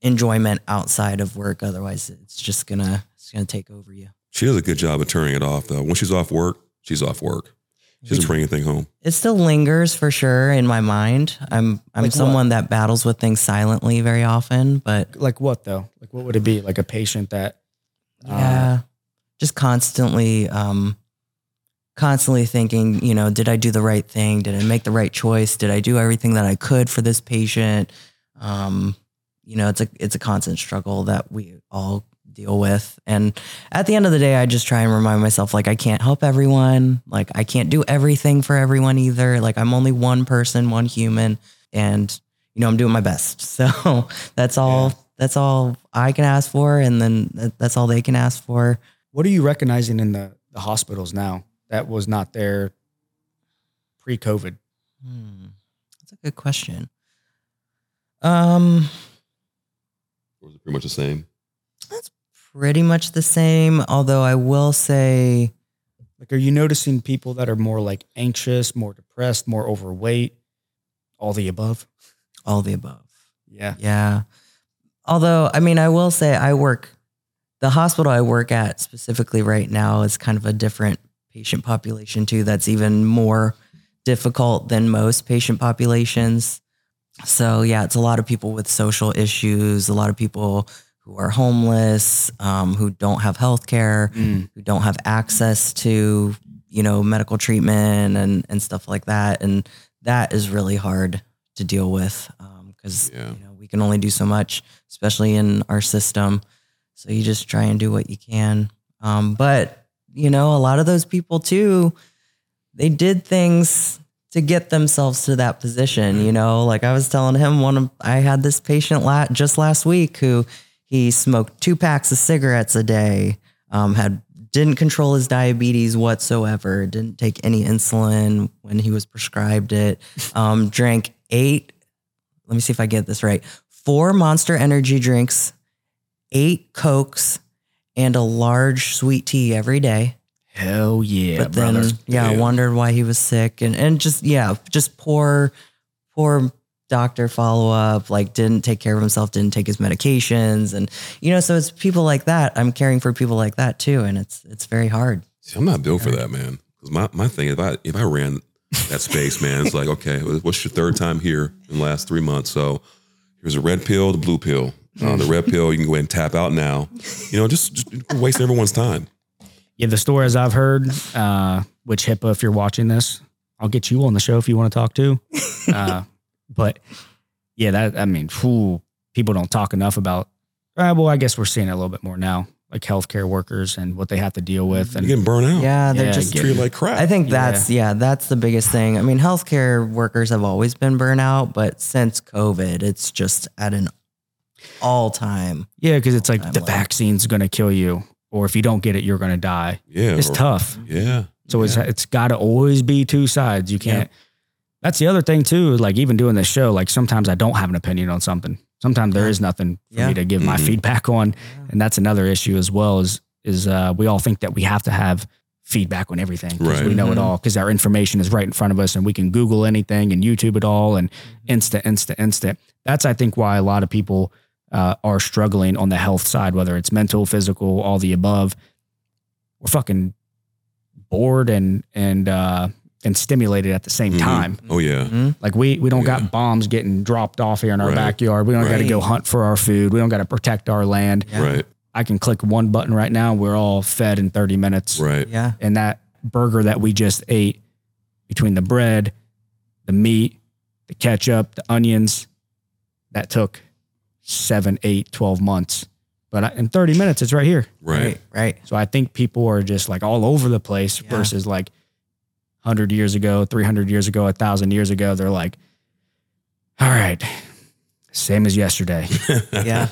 enjoyment outside of work. Otherwise it's just gonna it's gonna take over you. She does a good job of turning it off, though. When she's off work, she's off work. She doesn't bring anything home. It still lingers for sure in my mind. I'm I'm Like what? someone that battles with things silently very often, but Like what though? Like what would it be? Like a patient that uh, yeah, just constantly um constantly thinking, you know, did I do the right thing? Did I make the right choice? Did I do everything that I could for this patient? Um, you know, it's a it's a constant struggle that we all deal with. And at the end of the day, I just try and remind myself like I can't help everyone. Like I can't do everything for everyone either. Like I'm only one person, one human, and you know, I'm doing my best. <laughs> So that's all Yeah. that's all I can ask for and then that's all they can ask for. what are you recognizing in the, the hospitals now that was not there pre-COVID? Hmm. That's a good question. Um, Or is it pretty much the same? Pretty much the same. Although I will say, Like, are you noticing people that are more like anxious, more depressed, more overweight, all the above? all the above. Yeah. Yeah. Although, I mean, I will say I work, the hospital I work at specifically right now is kind of a different patient population too. That's even more difficult than most patient populations. So, yeah, it's a lot of people with social issues, a lot of people who are homeless, um, who don't have health care, Mm. who don't have access to, you know, medical treatment and, and stuff like that. And that is really hard to deal with because Yeah. you know we can only do so much, especially in our system. So you just try and do what you can. Um, but you know, a lot of those people too, they did things to get themselves to that position. You know, like I was telling him, one of I had this patient la- just last week who he smoked two packs of cigarettes a day, um, had didn't control his diabetes whatsoever, didn't take any insulin when he was prescribed it, um, drank eight. Let me see if I get this right. Four Monster Energy drinks, eight Cokes, and a large sweet tea every day Hell yeah, but then brother. yeah, I Yeah. wondered why he was sick and and just yeah, just poor poor doctor follow up, like didn't take care of himself, didn't take his medications and you know, so it's people like that. I'm caring for people like that too and it's it's very hard. See, I'm not built for that, man. Because my, my thing, if I if I ran that space, man, it's like, okay, what's your third time here in the last three months? So here's a red pill, the blue pill. Uh, the red pill, you can go ahead and tap out now. You know, just, just wasting everyone's time. Yeah, the stories I've heard, uh, which HIPAA, if you're watching this, I'll get you on the show if you want to talk to. Uh, but yeah, that I mean, whew, people don't talk enough about. Uh, well, I guess we're seeing it a little bit more now, like healthcare workers and what they have to deal with. You're And getting burnt out. Yeah, they're Yeah, just get- treated like crap. I think that's yeah, that's the biggest thing. I mean, healthcare workers have always been burnout, but since COVID, it's just at an all time. yeah, because it's like the like- vaccine's going to kill you, or if you don't get it, you're going to die. yeah, It's or- tough. Yeah, So it's it's got to always be two sides. You can't. That's the other thing too. Like even doing this show, like sometimes I don't have an opinion on something. Sometimes there is nothing for Yeah. me to give my Mhm. feedback on, and that's another issue as well. Is is uh, we all think that we have to have feedback on everything because Right. we know it Mhm. all because our information is right in front of us and we can Google anything and YouTube it all and instant, instant, instant. That's I think why a lot of people uh, are struggling on the health side, whether it's mental, physical, all the above. We're fucking bored and and uh, and stimulated at the same Mhm. time. Oh yeah, Mhm. Like we we don't Yeah. got bombs getting dropped off here in our Right. backyard. We don't got to go hunt for our food. We don't got to protect our land. Yeah. right, I can click one button right now. We're all fed in 30 minutes. right. Yeah. And that burger that we just ate between the bread, the meat, the ketchup, the onions, that took seven, eight, 12 months. But I- in 30 minutes, it's right here. Right. Right. Right. So I think people are just like all over the place Yeah. versus like 100 years ago, 300 years ago, 1,000 years ago. They're like, all right, same as yesterday. <laughs> Yeah.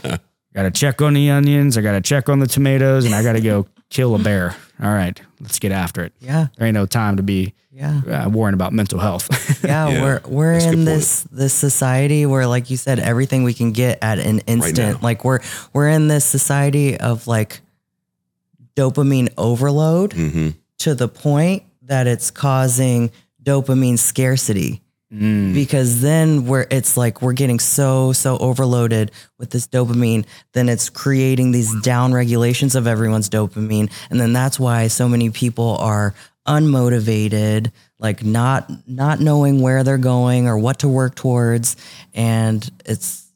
got to check on the onions. I got to check on the tomatoes and I got to go <laughs> kill a bear. All right, let's get after it. Yeah. There ain't no time to be Yeah. uh, worrying about mental health. <laughs> Yeah, Yeah, we're we're that's a good in point. this this society where, like you said, everything we can get at an instant. now. like we're we're in this society of like dopamine overload hmm to the point that it's causing dopamine scarcity. Mm. Because then we're it's like we're getting so so overloaded with this dopamine, then it's creating these down regulations of everyone's dopamine, and then that's why so many people are unmotivated. like not not knowing where they're going or what to work towards and it's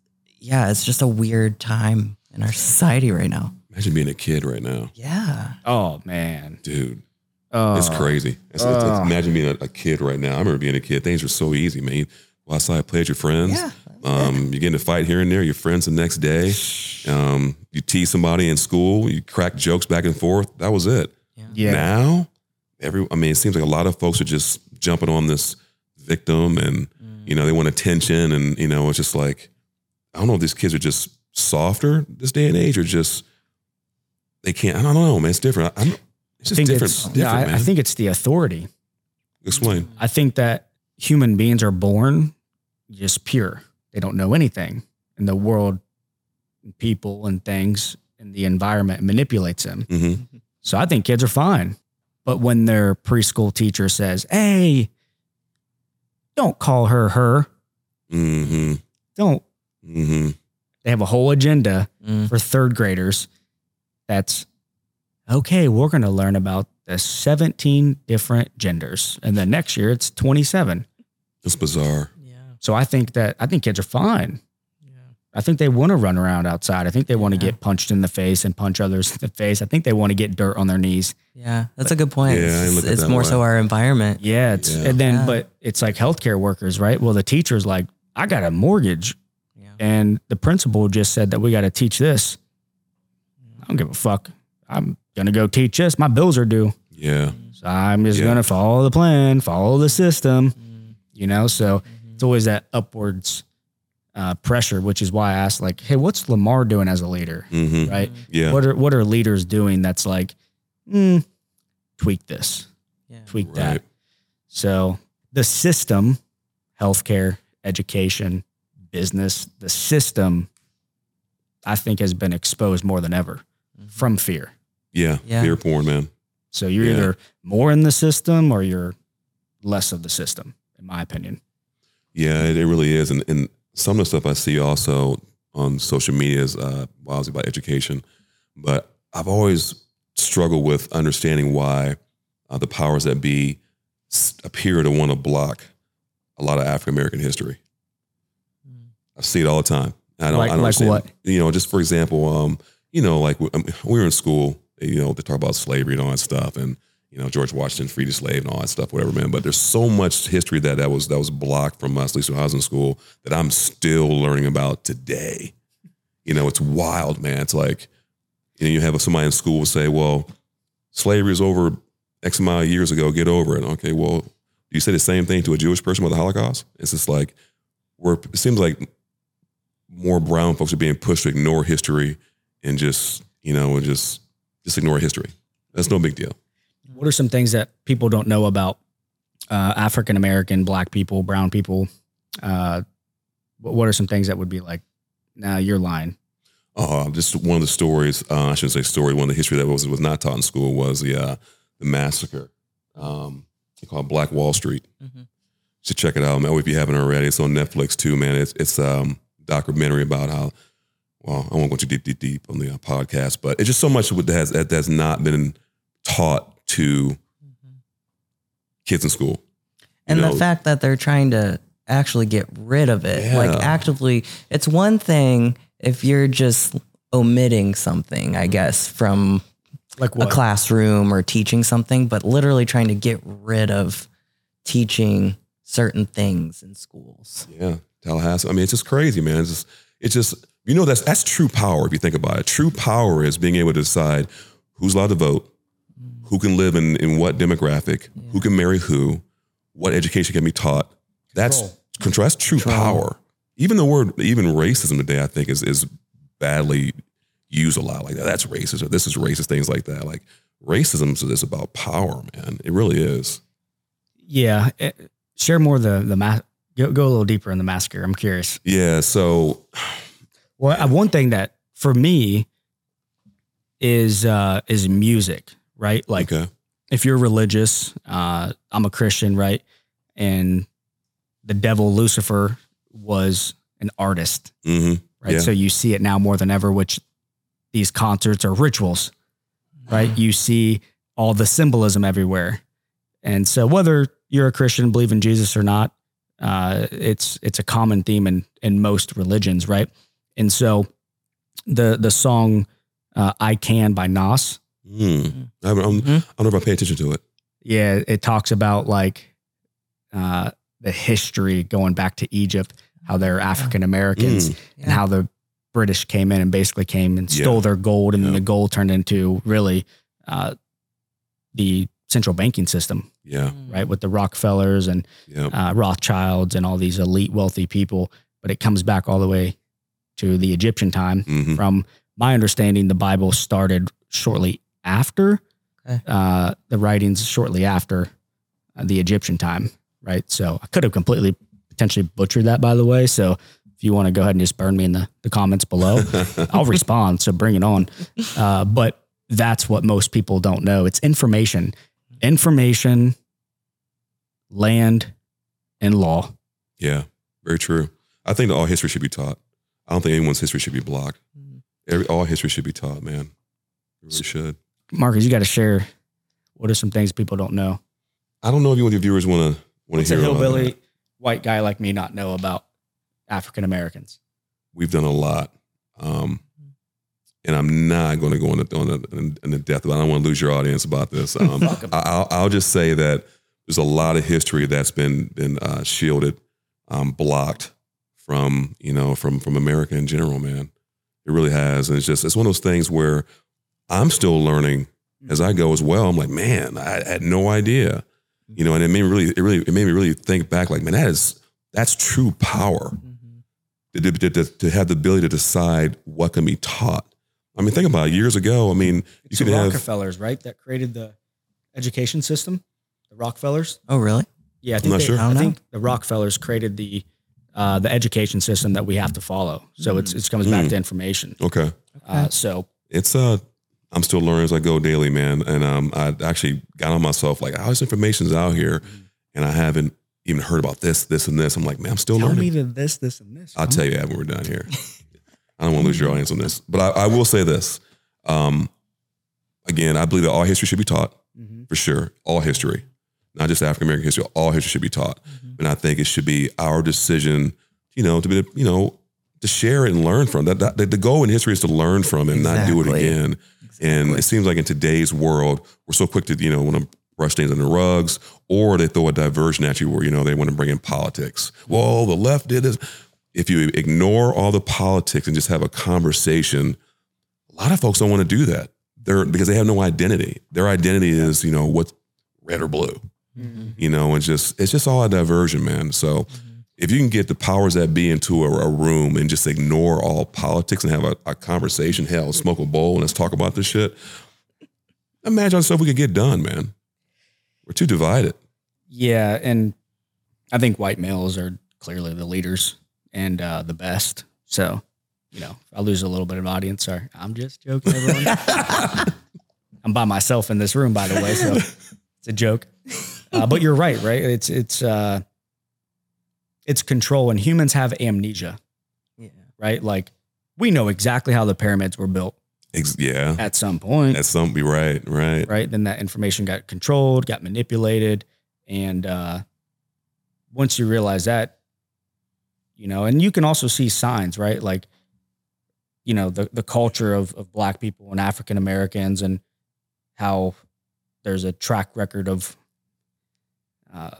yeah it's just a weird time in our society right now Imagine being a kid right now, yeah Oh man. dude. It's crazy. It's, it's- it's- Oh. imagine being a, a kid right now. I remember being a kid. Things were so easy, man. You go outside, play with your friends. yeah Um, you get in a fight here and there. Your friends the next day. Um, you tease somebody in school. You crack jokes back and forth. That was it. Yeah. Now, every I mean, it seems like a lot of folks are just jumping on this victim, and you know they want attention, and you know it's just like I don't know if these kids are just softer this day and age, or just they can't. I don't know, man. It's different. I, I'm, it's I just think different. it's, different, yeah, I, man. I think it's the authority. Explain. I think that human beings are born just pure. They don't know anything. And the world, and people, and things, and the environment manipulates them. hmm So I think kids are fine. But when their preschool teacher says, hey, don't call her her, hmm don't, hmm they have a whole agenda Mm. for third graders that's okay, we're going to learn about the 17 different genders. And then next year it's 27. It's bizarre. yeah So I think that I think kids are fine. yeah I think they want to run around outside. I think they want to Yeah. get punched in the face and punch others in the face. I think they want to get dirt on their knees. yeah that's a good point Yeah, I it's, it's more way. so our environment Yeah, it's Yeah. and then Yeah. but it's like healthcare workers, right? Well, the teacher's like, I got a mortgage, yeah and the principal just said that we got to teach this. I don't give a fuck. I'm gonna go teach this. My bills are due, Yeah. so I'm just Yeah. gonna follow the plan, follow the system. Mm. You know, so Mhm. it's always that upwards uh, pressure, which is why I asked, like, hey, what's Lamar doing as a leader, hmm right? Yeah. What are what are leaders doing that's like, mm, tweak this, yeah tweak Right. that. So the system, healthcare, education, business, the system, I think has been exposed more than ever Mhm. from fear. Yeah. Yeah. Fear porn, man. So you're Yeah. either more in the system or you're less of the system, in my opinion. Yeah, it, it really is. And, and some of the stuff I see also on social media is uh, obviously about education. But I've always struggled with understanding why uh, the powers that be appear to want to block a lot of African American history. Mm. I see it all the time. I don't, Like- I don't like understand. what? You know, just for example, um, you know, like um, we were in school, you know, they talk about slavery and all that stuff, and you know, George Washington freed a slave and all that stuff, whatever, man. But there's so much history that that was that was blocked from us, at least when I was in school, that I'm still learning about today. You know, it's wild, man. It's like, you know, you have somebody in school will say, "Well, slavery is over X amount of years ago. Get over it." Okay, well, you say the same thing to a Jewish person with the Holocaust? It's just like we're. It seems like more brown folks are being pushed to ignore history and just you know and just just ignore history. That's no big deal. What are some things that people don't know about uh, African American, Black people, Brown people? Uh, what what are some things that would be like, nah, you're lying? Uh, just one of the stories. Uh, I shouldn't say story. One of the history that was was not taught in school was the uh, the massacre. Um, they call it Black Wall Street. Mhm. You should check it out, man. If you haven't already, it's on Netflix too, man. It's it's um documentary about how. Well, I won't go too deep, deep, deep on the uh, podcast, but it's just so much that has that has not been taught to Mhm. kids in school. and know- the fact that they're trying to actually get rid of it like actively it's one thing if you're just omitting something i guess from Like a classroom or teaching something but literally trying to get rid of teaching certain things in schools Yeah, Tallahassee. I mean, it's just crazy, man. It's just, it's just, you know, that's that's true power if you think about it. True power is being able to decide who's allowed to vote, who can live in in what demographic, who can marry who, what education can be taught. That's Control. That's true Control. power. Even the word, even racism today, I think is is badly used a lot like that. That's racist, or this is racist, things like that. Like racism is about power, man. It really is. Yeah, eh, share more of the the ma- go, go a little deeper in the massacre. I'm curious. Yeah. So Well, uh, one thing that for me is uh is music, right? Like okay. if you're religious, uh I'm a Christian, right? And the devil Lucifer was an artist, hmm right? Yeah. So you see it now more than ever which these concerts are rituals, right? You see all the symbolism everywhere. And so whether you're a Christian, believe in Jesus or not, uh, it's it's a common theme in in most religions, right? And so the the song uh, "I Can" by Nas, Mm. I, I'm- Mhm. I don't know if I pay attention to it. yeah, it talks about like uh, the history going back to Egypt, how they're African Americans, Mm. and how the British came in and basically came and stole Yeah. their gold, and then the gold turned into really uh, the central banking system, Yeah, right, with the Rockefellers and yeah, uh, Rothschilds and all these elite wealthy people. But it comes back all the way to the Egyptian time. hmm From my understanding, the Bible started shortly after Okay. uh, the writings, shortly after uh, the Egyptian time, right? So I could have completely potentially butchered that, by the way. So if you want to go ahead and just burn me in the, the comments below, <laughs> I'll respond. So bring it on. Uh, but that's what most people don't know. It's information, information, land, and law. yeah, very true. I think that all history should be taught. I don't think anyone's history should be blocked. Mhm. Every all history should be taught, man. It really should. Marcus, you got to share. What are some things people don't know? I don't know if you want your viewers want to want What's to a hear about hillbilly that. white guy like me not know about African Americans? We've done a lot, um, and I'm not going to go into on the, in, in the depth. Of. I don't want to lose your audience about this. <laughs> Um, I, I'll, I'll just say that there's a lot of history that's been been uh, shielded, um, blocked from you know from from America in general. Man, it really has, and it's just it's one of those things where I'm still learning as I go as well. I'm like, man, I, I had no idea, you know, and it made me really it really it made me really think back. Like, man, that is that's true power to, to, to, to have the ability to decide what can be taught. I mean, think about it. Years ago, I mean, you It's could the have Rockefellers, right? That created the education system. The Rockefellers. Oh, really? Yeah, I I'm think, not they, sure. I don't I know. think the Rockefellers created the uh, the education system that we have to follow. So it's it comes back Mm. to information. okay. Uh, so It's uh, I'm still learning as I go daily, man. And um, I actually got on myself like, how this information's out here, and I haven't even heard about this, this, and this. I'm like, man, I'm still learning. tell learning. me the this, this, and this. I'll tell you that when we're done here. <laughs> I don't want to lose your audience on this, but I, I will say this. Um, again, I believe that all history should be taught Mhm. for sure. All history, not just African American history. All history should be taught, Mhm. and I think it should be our decision, you know, to be, you know, to share and learn from that. that the goal in history is to learn from and not do it Exactly. again. And it seems like in today's world, we're so quick to, you know, want to brush things under rugs, or they throw a diversion at you where, you know, they want to bring in politics. Well, the left did this. If you ignore all the politics and just have a conversation, a lot of folks don't want to do that. They're because they have no identity. Their identity is, you know, what's red or blue. Mhm. You know, and just it's just all a diversion, man. So if you can get the powers that be into a, a room and just ignore all politics and have a, a conversation, hell, smoke a bowl and let's talk about this shit. Imagine stuff we could get done, man. We're too divided. Yeah, and I think white males are clearly the leaders and uh, the best. So, you know, I lose a little bit of audience. Sorry, I'm just joking, everyone. <laughs> I'm by myself in this room, by the way, so <laughs> it's a joke. Uh, but you're right, right? It's it's uh, it's control, and humans have amnesia, Yeah. right? Like we know exactly how the pyramids were built Ex- yeah, at some point, that's something. Right, right. right? Then that information got controlled, got manipulated, and uh, once you realize that, you know, and you can also see signs, right? Like, you know, the the culture of of Black people and African Americans, and how there's a track record of uh,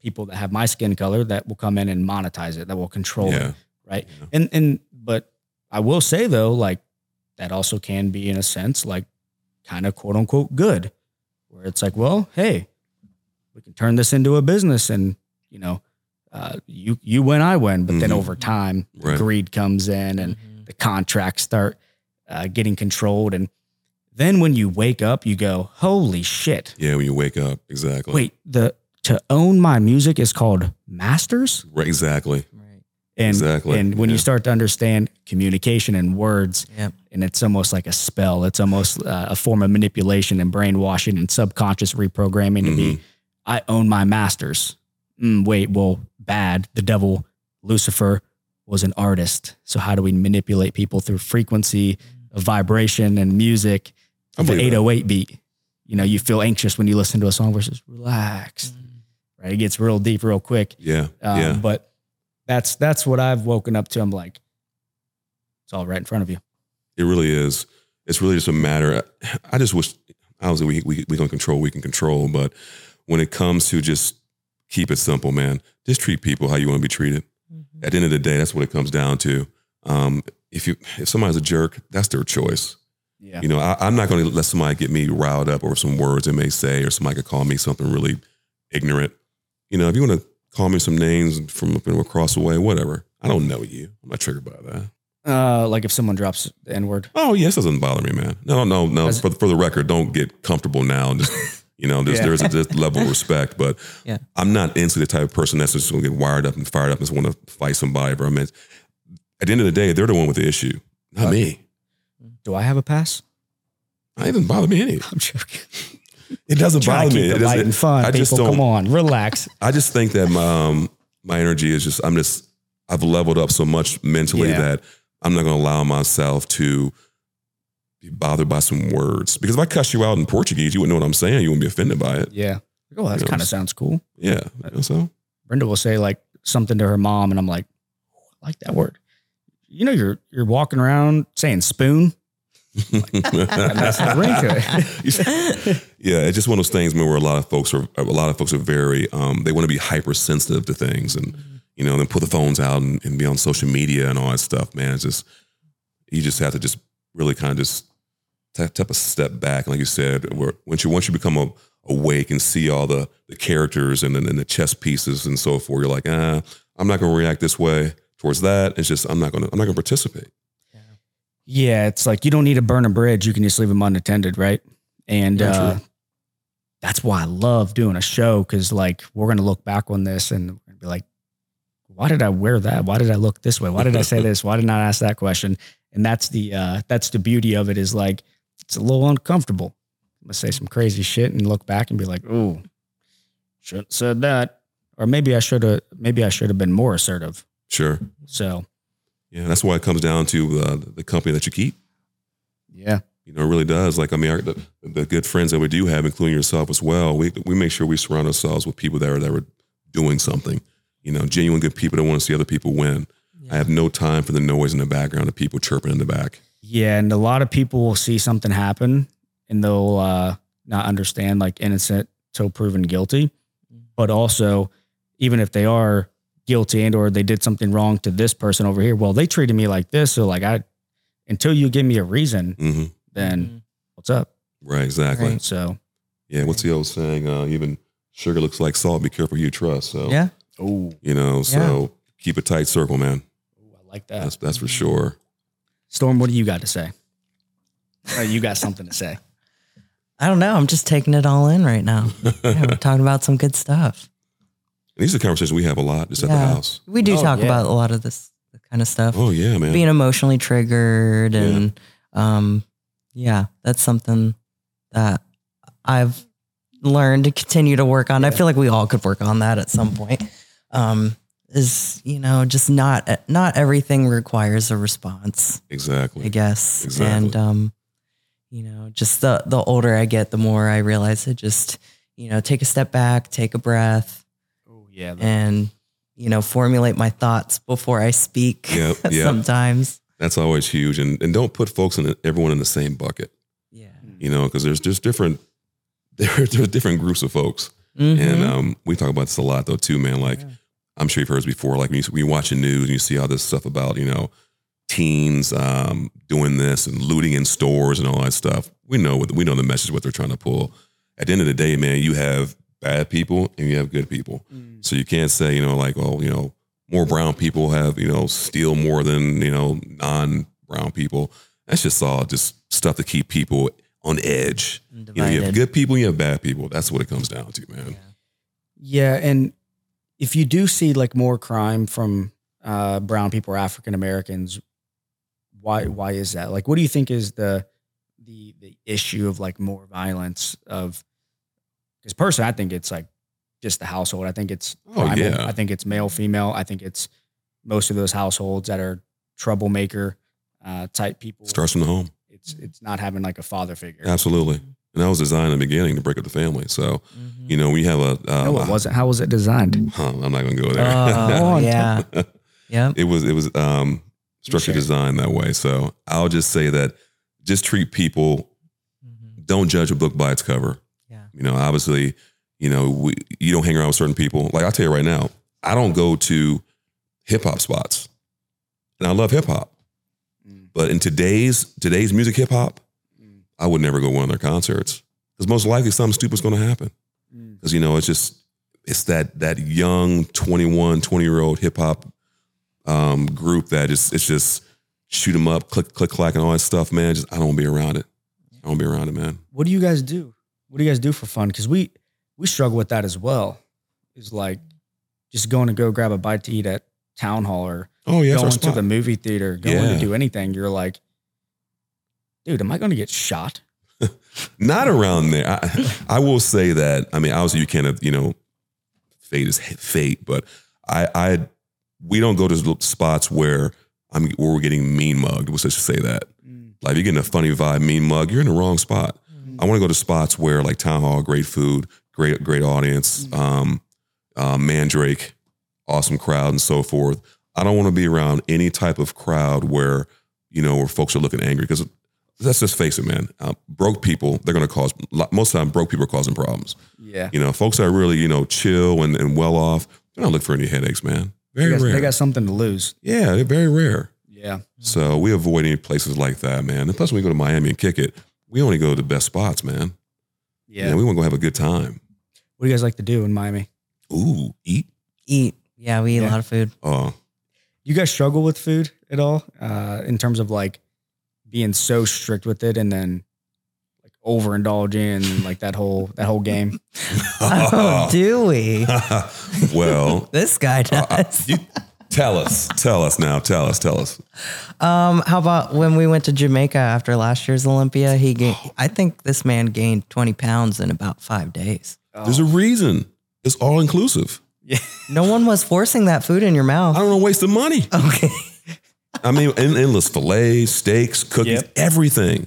people that have my skin color that will come in and monetize it, that will control it right? Yeah. And and but I will say though, like that also can be in a sense like kind of quote unquote good, where it's like, well, hey, we can turn this into a business, and you know, uh, you you win, I win. But then Mhm. over time, Right. greed comes in, and Mhm. the contracts start uh, getting controlled, and then when you wake up, you go, holy shit! yeah. When you wake up, exactly. Wait, the to own my music is called masters. Right, exactly. Right. And, Exactly, and when you start to understand communication and words, Yep. and it's almost like a spell, it's almost uh, a form of manipulation and brainwashing and subconscious reprogramming to Mm-hmm. be, I own my masters. Mm, wait, well, bad. The devil, Lucifer, was an artist. So how do we manipulate people through frequency of vibration and music, I the believe that. 808 beat? you know, you feel anxious when you listen to a song versus relax, right? It gets real deep real quick. Yeah. Um, yeah. But that's that's what I've woken up to. I'm like, it's all right in front of you. It really is. It's really just a matter. I just wish, obviously, we we we can control. We can control, but when it comes to just keep it simple, man. Just treat people how you want to be treated. Mhm. At the end of the day, that's what it comes down to. Um, if you if somebody's a jerk, that's their choice. Yeah. You know, I, I'm not going to let somebody get me riled up over some words they may say, or somebody could call me something really ignorant. You know, if you want to call me some names from up across the way, whatever. I don't know you. I'm not triggered by that. Uh, like if someone drops the N word. Oh, yes, doesn't bother me, man. No, no, no. For, for the record, don't get comfortable now. Just, you know, there's, Yeah. there's a <laughs> this level of respect, but Yeah. I'm not into the type of person that's just going to get wired up and fired up and just want to fight somebody. Bro. I mean, at the end of the day, they're the one with the issue, not Right. me. Do I have a pass? I doesn't bother me any. <laughs> I'm joking. It doesn't bother me. It light and fun. I just don't- come on, relax. <laughs> I just think that my, um, my energy is just, I'm just, I've leveled up so much mentally Yeah. that I'm not going to allow myself to be bothered by some words. Because if I cuss you out in Portuguese, you wouldn't know what I'm saying. You wouldn't be offended by it. Yeah. Oh, that You know, kind of sounds cool. Yeah. You know, so Brenda will say like something to her mom, and I'm like, I like that word. You know, you're you're walking around saying spoon. That's <laughs> yeah, it's just one of those things man, where a lot of folks are a lot of folks are very um, they want to be hypersensitive to things and you know then put the phones out and, and be on social media and all that stuff. Man, it's just you just have to just really kind of just take, a step back. Like you said, where once you once you become a, awake and see all the the characters and, and the chess pieces and so forth, you're like, ah, I'm not going to react this way towards that. It's just I'm not going to I'm not going to participate. Yeah, it's like you don't need to burn a bridge. You can just leave them unattended, right? And Very uh, that's why I love doing a show because, like, we're gonna look back on this and we're gonna be like, "Why did I wear that? Why did I look this way? Why did I say <laughs> this? Why did I not ask that question?" And that's the uh, that's the beauty of it is like it's a little uncomfortable. I'm gonna say some crazy shit and look back and be like, "Ooh, shouldn't have said that," or maybe I should have maybe I should have been more assertive. Sure. So Yeah, that's why it comes down to uh, the company that you keep. yeah, You know, it really does. Like, I mean, our, the, the good friends that we do have, including yourself as well, we we make sure we surround ourselves with people that are that are doing something. You know, genuine good people that want to see other people win. I have no time for the noise in the background of people chirping in the back. Yeah, and a lot of people will see something happen and they'll uh, not understand like innocent till proven guilty. But also, even if they are guilty and or they did something wrong to this person over here, well, they treated me like this, so like I, until you give me a reason, hmm then what's up? Right, exactly. Right. So Yeah, what's the old saying? Uh, even sugar looks like salt. Be careful who you trust. So, Yeah. oh, you know, so keep a tight circle, man. I like that. That's that's for sure. Storm, what do you got to say? Oh, you got something to say? I don't know. I'm just taking it all in right now. <laughs> Yeah, we're talking about some good stuff. And these are conversations we have a lot just at the house. We do Oh, talk yeah. about a lot of this kind of stuff. Oh yeah, man. Being emotionally triggered Yeah. and um yeah, that's something that I've learned to continue to work on. I feel like we all could work on that at some point. Um is, you know, just not not everything requires a response. exactly. I guess. Exactly. And um, you know, just the the older I get, the more I realize to just, you know, take a step back, take a breath, Yeah, and you know, formulate my thoughts before I speak. Yep, <laughs> yep. Sometimes. That's always huge, and and don't put folks in everyone in the same bucket. Yeah. You know, because there's just different <laughs> there there's different groups of folks, Mhm. and um, we talk about this a lot though too, man. Like Yeah. I'm sure you've heard this before. Like when you, when you watch the news and you see all this stuff about you know teens um, doing this and looting in stores and all that stuff. We know what we know the message what they're trying to pull. At the end of the day, man, you have bad people and you have good people. Mm. So you can't say, you know, like, oh, you know, more brown people have, you know, steal more than, you know, non brown people. That's just all just stuff to keep people on edge. And You know, you have good people, you have bad people. That's what it comes down to, man. Yeah, and if you do see like more crime from uh, brown people or African Americans, why why is that? Like, what do you think is the the the issue of like more violence of? Because personally, I think it's like just the household. I think it's Oh, primal. yeah. I think it's male female. I think it's most of those households that are troublemaker uh, type people. Starts from the home. It's it's not having like a father figure. Absolutely. and that was designed in the beginning to break up the family. So, you know, we have a. Um, No, it wasn't. How was it designed? Huh, I'm not going to go there. Oh, <laughs> yeah. Yep. it was it was um, structure Sure. designed that way. So I'll just say that just treat people. Mhm. Don't judge a book by its cover. You know, obviously, you know, we, you don't hang around with certain people. Like I'll tell you right now, I don't go to hip hop spots, and I love hip hop. Mm. But in today's today's music hip hop, Mm. I would never go to one of their concerts because most likely something stupid's going to happen. Mm. Because you know, it's just it's that that young 21, 20 year old hip hop um, group that is it's just shoot them up, click click clack, and all that stuff. Man, just I don't want to be around it. I don't want to be around it, man. What do you guys do? What do you guys do for fun? Because we we struggle with that as well. Is like just going to go grab a bite to eat at town hall or Oh yeah, going to the movie theater, going Yeah. to do anything. You're like, dude, am I going to get shot? <laughs> Not around there. I, I will say that. I mean, obviously, you can't. You know, fate is fate, but I, I, we don't go to spots where I'm where we're getting mean mugged. Let's just say that. Mm. Like, if you're getting a funny vibe, mean mug, you're in the wrong spot. I want to go to spots where, like town hall, great food, great great audience, um, um, Mandrake, awesome crowd, and so forth. I don't want to be around any type of crowd where you know where folks are looking angry because let's just face it, man. Uh, broke people, they're going to cause most of the time. Broke people are causing problems. Yeah. You know, folks that are really you know chill and, and well off, they're not looking for any headaches, man. They Very got, rare. they got something to lose. yeah, they're very rare. Yeah. So we avoid any places like that, man. And plus, when we go to Miami and kick it, we only go to the best spots, man. Yeah. Yeah, we want to go have a good time. what do you guys like to do in Miami? Ooh, eat. Eat. Yeah, we eat Yeah. a lot of food. Oh, You guys struggle with food at all uh, in terms of like being so strict with it and then like overindulging and like that whole that whole game? <laughs> Oh, do we? <laughs> well, <laughs> This guy uh, does. you, tell us, tell us now, tell us, tell us. Um, how about when we went to Jamaica after last year's Olympia? He gained. I think this man gained twenty pounds in about five days. There's a reason. It's all inclusive. Yeah. No one was forcing that food in your mouth. I don't want to waste the money. Okay. I mean, en- endless fillets, steaks, cookies, Yep. everything.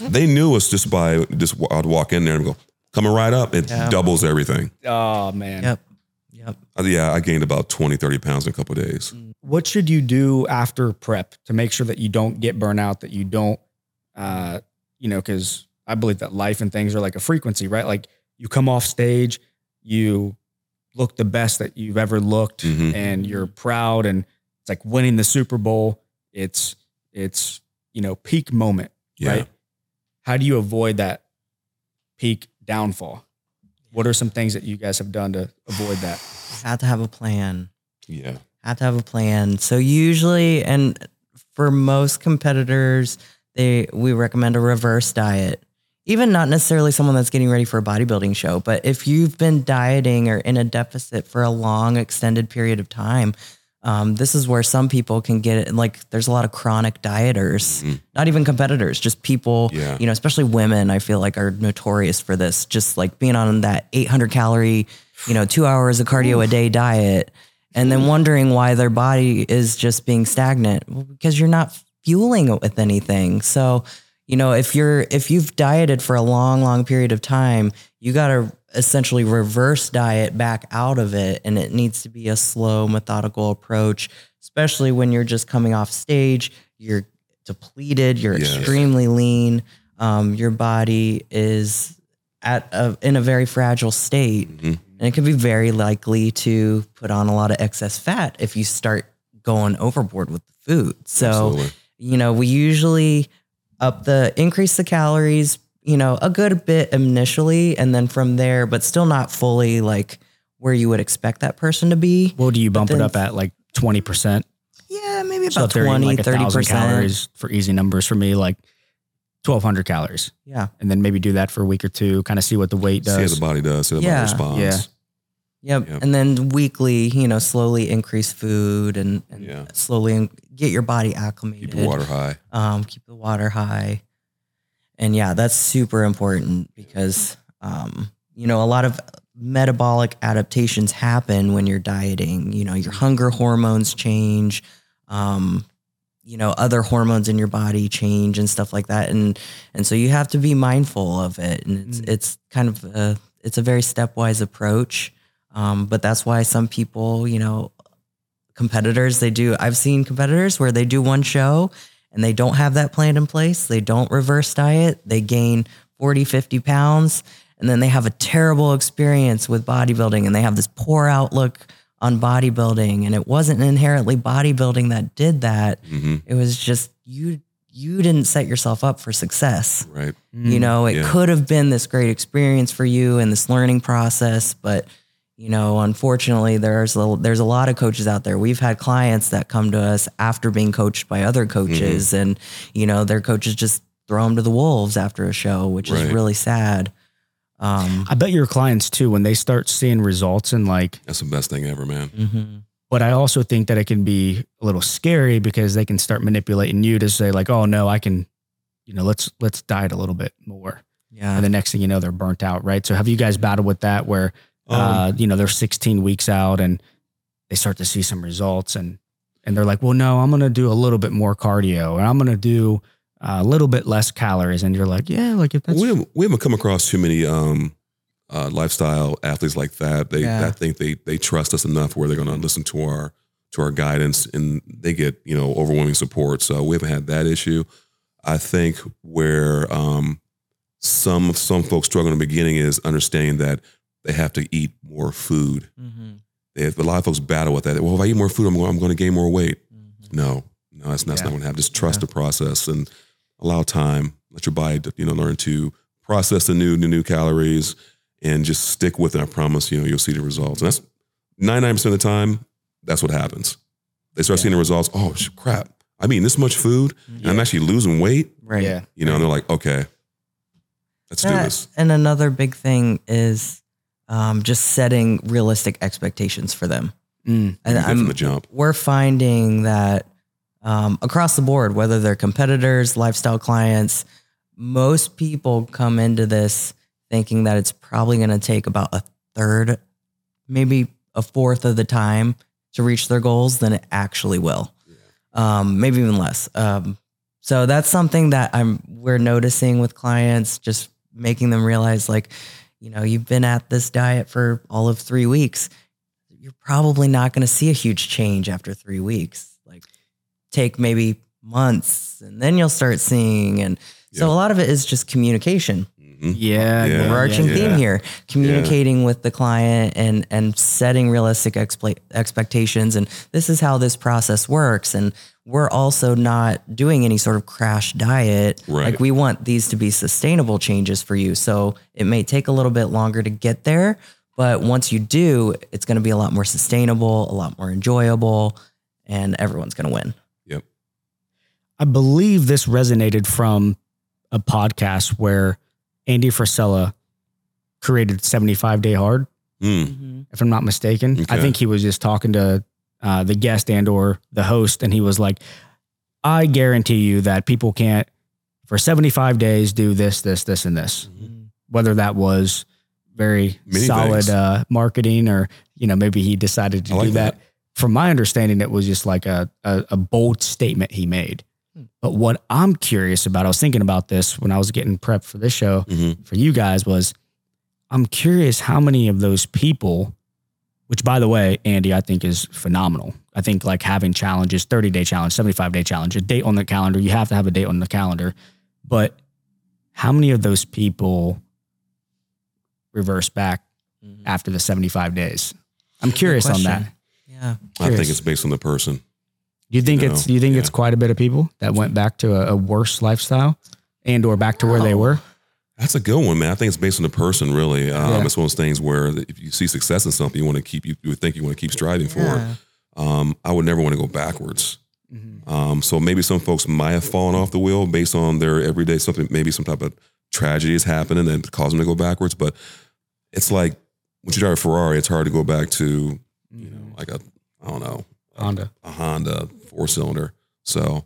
They knew us just by just I'd walk in there and go, coming right up. It Yeah. doubles everything. Oh man. Yep. Yep. Uh, yeah, I gained about 20, 30 pounds in a couple of days. What should you do after prep to make sure that you don't get burnout, that you don't, uh, you know, because I believe that life and things are like a frequency, right? Like you come off stage, you look the best that you've ever looked, Mhm. and you're proud, and it's like winning the Super Bowl. It's it's you know peak moment, Yeah. right? How do you avoid that peak downfall? What are some things that you guys have done to avoid that? Have to have a plan. Yeah. Have to have a plan. So usually, and for most competitors, they we recommend a reverse diet. Even not necessarily someone that's getting ready for a bodybuilding show, but if you've been dieting or in a deficit for a long, extended period of time, um, this is where some people can get it. Like, there's a lot of chronic dieters, Mhm. not even competitors, just people, Yeah. you know, especially women. I feel like are notorious for this, just like being on that 800 calorie, you know, two hours of cardio a day diet and then wondering why their body is just being stagnant well, because you're not fueling it with anything. So, you know, if you're if you've dieted for a long, long period of time, you got to essentially reverse diet back out of it, and it needs to be a slow, methodical approach. Especially when you're just coming off stage, you're depleted, you're Yes. extremely lean, um, your body is at a, in a very fragile state. Mhm. And it can be very likely to put on a lot of excess fat if you start going overboard with the food. So, Absolutely. you know, we usually up the increase the calories, you know, a good bit initially and then from there, but still not fully like where you would expect that person to be. What do you bump it up at like 20%? Yeah, maybe about if they're 20, like a 30 thousand percent. calories for easy numbers for me, like 1200 calories. Yeah. And then maybe do that for a week or two, kind of see what the weight does. See how the body does, see how the Yeah. body responds. Yeah. Yep. Yep. And then weekly, you know, slowly increase food and, and Yeah. slowly in- get your body acclimated. Keep the water high. um, keep the water high. And yeah, that's super important because, um, you know, a lot of metabolic adaptations happen when you're dieting. You know, your hunger hormones change. Um, you know other hormones in your body change and stuff like that. And and so you have to be mindful of it. And it's it's kind of a it's a very stepwise approach. Um, but that's why some people you know competitors they do i've seen competitors where they do one show and they don't have that plan in place. They don't reverse diet. They gain 40 50 pounds and then they have a terrible experience with bodybuilding and they have this poor outlook on bodybuilding and it wasn't inherently bodybuilding that did that. Hmm it was just you you didn't set yourself up for success. Right. you know it Yeah. could have been this great experience for you and this learning process but you know unfortunately there's a, there's a lot of coaches out there. We've had clients that come to us after being coached by other coaches Mm-hmm. and you know their coaches just throw them to the wolves after a show which is really sad um I bet your clients too, when they start seeing results and like, That's the best thing ever, man. mhm. but I also think that it can be a little scary because they can start manipulating you to say like, oh no, I can, you know, let's let's diet a little bit more, yeah and the next thing you know, they're burnt out, right? So have you guys battled with that where, Um, uh, you know, they're 16 weeks out and they start to see some results and and they're like, well, no, I'm gonna do a little bit more cardio and I'm gonna do uh, a little bit less calories, and you're like, yeah, like if that's we haven't, we haven't come across too many um, uh, lifestyle athletes like that. They Yeah. I think they they trust us enough where they're going to listen to our to our guidance and they get you know overwhelming support. So we haven't had that issue. I think where um, some some folks struggle in the beginning is understanding that they have to eat more food. Mhm. They have, a lot of folks battle with that. Well, if I eat more food, I'm going, I'm going to gain more weight. Mhm. No, no, that's, that's Yeah. not going to happen. Just trust the process and allow time. Let your body, you know, learn to process the new, the new calories and just stick with it. I promise, you know, you'll see the results. And that's 99% of the time, that's what happens. They start seeing the results. Oh, crap. I'm eating this much food and I'm actually losing weight. right yeah, You know, and they're like, okay, let's do this. And another big thing is um, just setting realistic expectations for them. Mm. And Be good from I'm, the jump. we're finding that um, across the board, whether they're competitors, lifestyle clients, most people come into this thinking that it's probably going to take about a third, maybe a fourth of the time to reach their goals than it actually will. Um, maybe even less. Um, so that's something that I'm we're noticing with clients, just making them realize like, you know, you've been at this diet for all of three weeks. You're probably not going to see a huge change after three weeks. Like, take maybe months, and then you'll start seeing. And so Yeah. a lot of it is just communication Mhm. yeah, Yeah. overarching yeah. theme here communicating with the client and and setting realistic expla- expectations and this is how this process works and we're also not doing any sort of crash diet Right. like we want these to be sustainable changes for you so it may take a little bit longer to get there but once you do it's going to be a lot more sustainable a lot more enjoyable and everyone's going to win Yep. I believe this resonated from a podcast where Andy Frisella created 75 Day Hard, Mm. if I'm not mistaken. I think he was just talking to uh, the guest and or the host, and he was like, I guarantee you that people can't for 75 days do this, this, this, and this. Whether that was very Many solid uh, marketing or, you know, maybe he decided to I like do that. that. From my understanding, it was just like a, a, a bold statement he made. But what I'm curious about, I was thinking about this when I was getting prepped for this show Mhm. for you guys was I'm curious how many of those people, which by the way, Andy, I think is phenomenal. I think like having challenges, 30 day challenge, 75 day challenge, a date on the calendar, you have to have a date on the calendar. But how many of those people reverse back after the 75 days? I'm curious on that. question. yeah I think it's based on the person. Do you think No, it's do you think it's quite a bit of people that went back to a, a worse lifestyle and or back to where they were? That's a good one, man. I think it's based on the person, really. Um, Yeah. It's one of those things where if you see success in something, you want to keep you, you would think you want to keep striving for Yeah. it. Um, I would never want to go backwards. Mm-hmm. Um, so maybe some folks might have fallen off the wheel based on their everyday something, maybe some type of tragedy is happening that caused them to go backwards. But it's like when you drive a Ferrari, it's hard to go back to you know like a I don't know Honda. a Honda four cylinder. So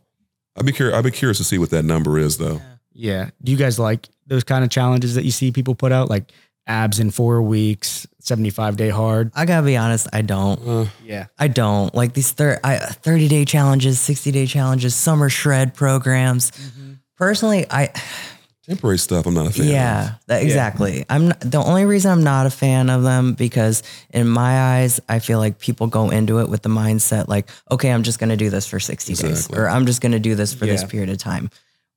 I'd be curious. I'd be curious to see what that number is, though. Yeah. Do you guys like those kind of challenges that you see people put out? Like abs in four weeks, 75 day hard. I gotta be honest, I don't. Uh, Yeah. I don't like these thir- I, 30 day challenges, 60 day challenges, summer shred programs. Personally, I temporary stuff, I'm not a fan. yeah, that, exactly. I'm not, the only reason I'm not a fan of them because in my eyes, I feel like people go into it with the mindset like, okay, I'm just going to do this for 60 days or I'm just going to do this for this period of time.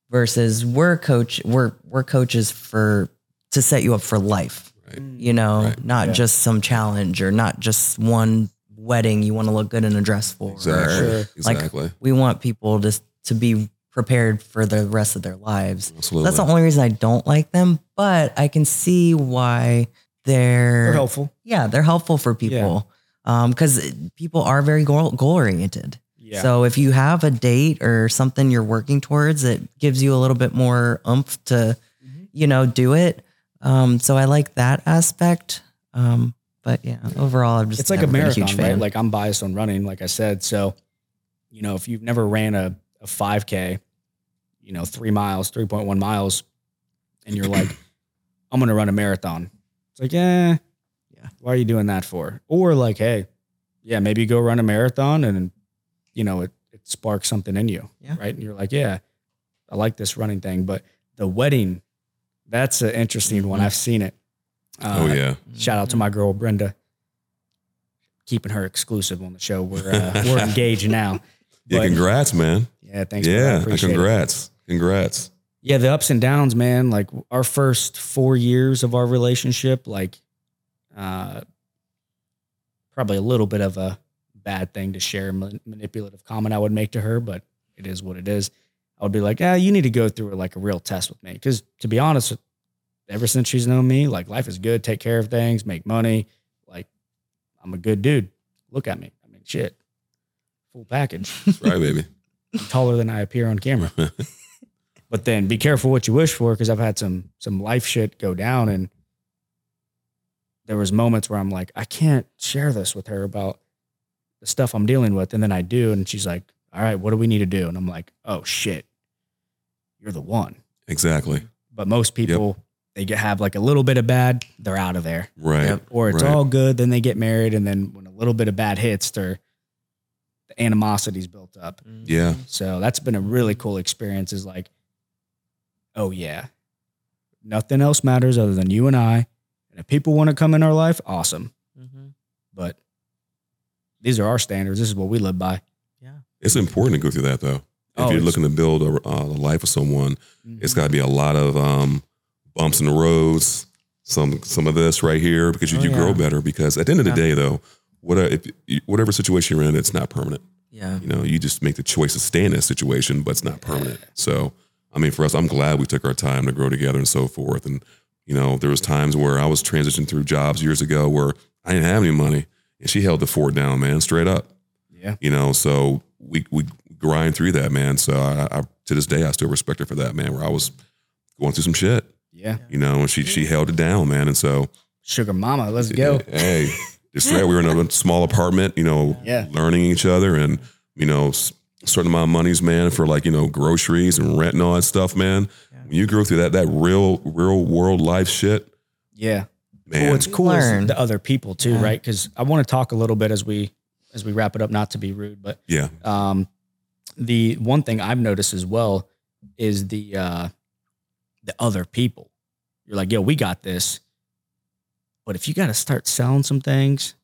Versus we're coach, we're we're coaches for to set you up for life. Right. Mm. You know, Right. not Yeah. just some challenge or not just one wedding you want to look good in a dress for. Exactly. or- Sure. Exactly. we want people to to be prepared for the rest of their lives. Absolutely. That's the only reason I don't like them, but I can see why they're, They're helpful. yeah, they're helpful for people. Um, cuz people are very goal, goal oriented. Yeah. So if you have a date or something you're working towards, it gives you a little bit more oomph to, Mhm. you know, do it. Um, so I like that aspect. Um, but yeah, overall, I'm just it's like a never been marathon, huge right? Like I'm biased on running, like I said. So, you know, if you've never ran a, a 5K, you know, three miles, 3.1 miles, and you're like, I'm going to run a marathon. It's like, yeah, Yeah. Why are you doing that for? Or like, hey, yeah, maybe go run a marathon and, you know, it, it sparks something in you. Yeah. Right. And you're like, yeah, I like this running thing. But the wedding, that's an interesting one. Mhm. I've seen it. oh Uh, yeah. Shout out to my girl Brenda, keeping her exclusive on the show. We're uh, we're <laughs> engaged now. Yeah, But- congrats, man. Yeah, thanks. for that. Yeah, Appreciate it. congrats. Congrats. Yeah, the ups and downs, man. Like our first four years of our relationship, like uh, probably a little bit of a bad thing to share ma- manipulative comment I would make to her, but it is what it is. I would be like, ah, you need to go through like a real test with me. Cause to be honest, ever since she's known me, like life is good, take care of things, make money. Like I'm a good dude. Look at me. I mean, shit, full package. Right, baby. <laughs> Taller than I appear on camera. <laughs> but then be careful what you wish for because I've had some some life shit go down and there was moments where I'm like, I can't share this with her about the stuff I'm dealing with. And then I do, and she's like, All right, what do we need to do? And I'm like, Oh shit, you're the one. Exactly. But most people they get have like a little bit of bad, they're out of there. Right. Yep. Or it's Right. all good, then they get married, and then when a little bit of bad hits, they're the animosity's built up. Yeah. So that's been a really cool experience. Is like, oh yeah, nothing else matters other than you and I. And if people want to come in our life, awesome. Mhm. But these are our standards. This is what we live by. Yeah. It's important to go through that though. If Oh, you're looking to build a, a life with someone, it's got to be a lot of um, bumps in the roads, some some of this right here because you, Oh, you grow better. Because at the end of the Yeah. day, though, whatever if, whatever situation you're in, it's not permanent. Yeah. You know, you just make the choice to stay in that situation, but it's not permanent. So, I mean, for us, I'm glad we took our time to grow together and so forth. And you know, there was times where I was transitioning through jobs years ago where I didn't have any money, and she held the fort down, man, straight up. yeah. You know, so we we grind through that, man. So I, I to this day, I still respect her for that, man. Where I was going through some shit, Yeah. you know, and she she held it down, man. And so Sugar mama, let's go. <laughs> Hey, just right. We were in a <laughs> small apartment, you know, Yeah. learning each other, and you know, s- certain amount of monies, man, for like you know groceries and rent and all that stuff, man. Yeah. When you go through that that real real world life shit, Yeah. man. Well, what's cool learn. is the other people too, Yeah. right? Because I want to talk a little bit as we as we wrap it up, not to be rude, but yeah, um, the one thing I've noticed as well is the uh, the other people. You're like, yo, we got this, but if you got to start selling some things,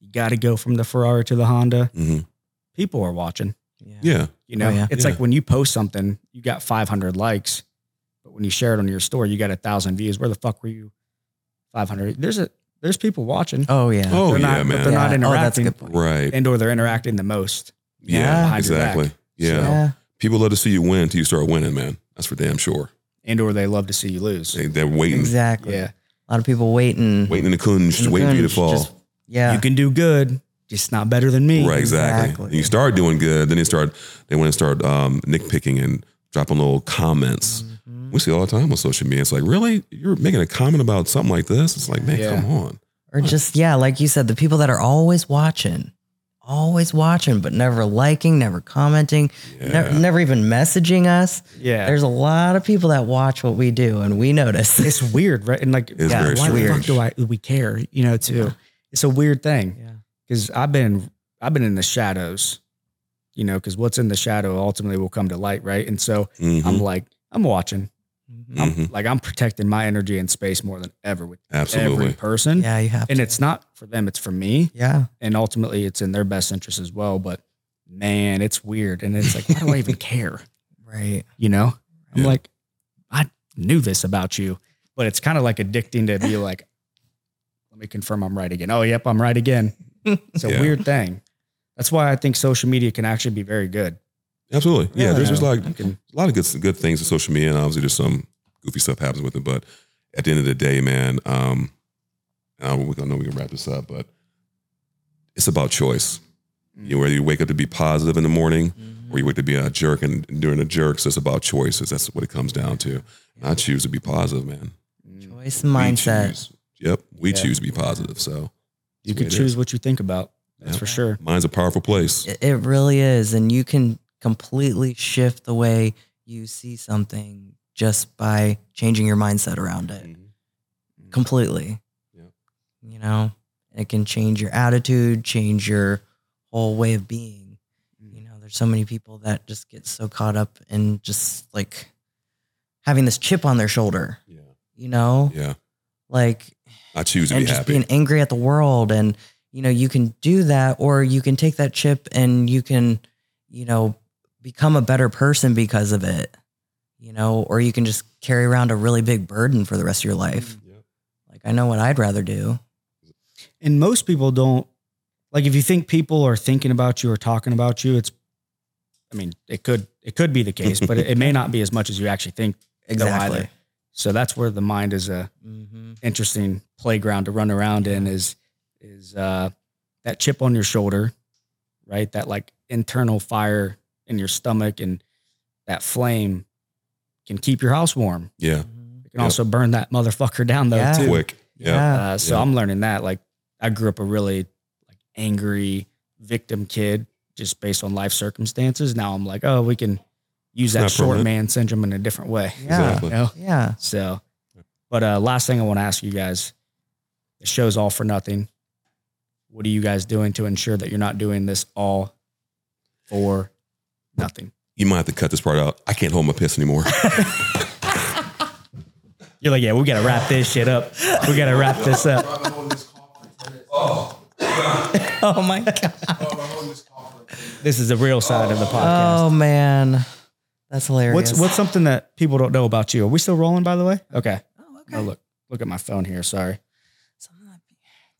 you got to go from the Ferrari to the Honda. hmm People are watching. yeah, You know, Oh, yeah. it's Yeah. like when you post something, you got 500 likes, but when you share it on your story, you got a thousand views. Where the fuck were you? 500. There's a there's people watching. Oh yeah. Oh they're yeah, not, but man. they're not Yeah. Oh, that's interacting, right, and or they're interacting the most. yeah, Yeah. Behind your back. exactly. Yeah, Yeah. people love to see you win until you start winning, man. That's for damn sure. and or they love to see you lose. They, they're waiting, Exactly. Yeah, A lot of people waiting. waiting in the kunj, in the waiting for you to fall. just- yeah. you can do good, just not better than me. Right, exactly. Exactly. You start doing good, then they start they want to start um, nitpicking and dropping little comments. Mhm. We see all the time on social media. It's like, really, you're making a comment about something like this? It's like, man, Yeah. come on. Or just yeah, like you said, the people that are always watching. Always watching, but never liking, never commenting, Yeah. never, never even messaging us. Yeah. There's a lot of people that watch what we do and we notice. it's <laughs> weird, right? And like, It's yeah, very why the fuck do I we care? You know, too. It's a weird thing yeah. because I've been I've been in the shadows. You know, because what's in the shadow ultimately will come to light, right? And so Mhm. I'm like, I'm watching. Mhm. I'm like I'm protecting my energy and space more than ever with Absolutely. every person. Yeah, you have And to. it's not for them, it's for me. yeah. And ultimately it's in their best interest as well. But man, it's weird. And it's like, why do I even <laughs> care? Right. You know? I'm Yeah. like, I knew this about you. But it's kind of like addicting to be like, let me confirm I'm right again. Oh, yep, I'm right again. <laughs> It's a Yeah. weird thing. That's why I think social media can actually be very good. Absolutely. Yeah. There's just like can- a lot of good good things in social media, and obviously there's some goofy stuff happens with it. But at the end of the day, man, um, I we gonna know we can wrap this up, but it's about choice. You know, whether you wake up to be positive in the morning or you wake up to be a jerk and during the jerks, it's about choices. That's what it comes down to. And I choose to be positive, man. Choice We mindset. choose. Yep, we Yeah. choose to be positive. So You That's can choose is. what you think about. That's Yeah. for sure. mine's a powerful place. It, it really is. And you can completely shift the way you see something just by changing your mindset around it mm-hmm. Mm-hmm. completely. Yeah. You know, it can change your attitude, change your whole way of being. Mm-hmm. You know, there's so many people that just get so caught up in just like having this chip on their shoulder, Yeah, you know, yeah. like I choose to and be just happy. being angry at the world and you know you can do that or you can take that chip and you can you know become a better person because of it you know or you can just carry around a really big burden for the rest of your life Yep. like i know what i'd rather do And most people don't like if you think people are thinking about you or talking about you, it's I mean, it could it could be the case, but it, it may not be as much as you actually think. <laughs> though, either. So that's where the mind is a hmm interesting playground to run around in is is uh that chip on your shoulder, right? That like internal fire in your stomach and that flame can keep your house warm. Yeah, It can Yep. also burn that motherfucker down though Yeah. too. quick. Yeah. yeah Uh, so Yeah. I'm learning that. Like I grew up a really like angry victim kid just based on life circumstances. Now I'm like, oh, we can use that not short permanent. man syndrome in a different way. yeah Exactly. You know? yeah So, but uh, last thing I want to ask you guys: the show's all for nothing. What are you guys doing to ensure that you're not doing this all for nothing? You might have to cut this part out. I can't hold my piss anymore. <laughs> You're like, yeah, we got to wrap this shit up. We got to wrap this up. <laughs> oh my god This is the real side of the podcast. oh man that's hilarious What's what's something that people don't know about you? Are we still rolling, by the way? Okay. oh, Oh, look, look at my phone here. Sorry. Something that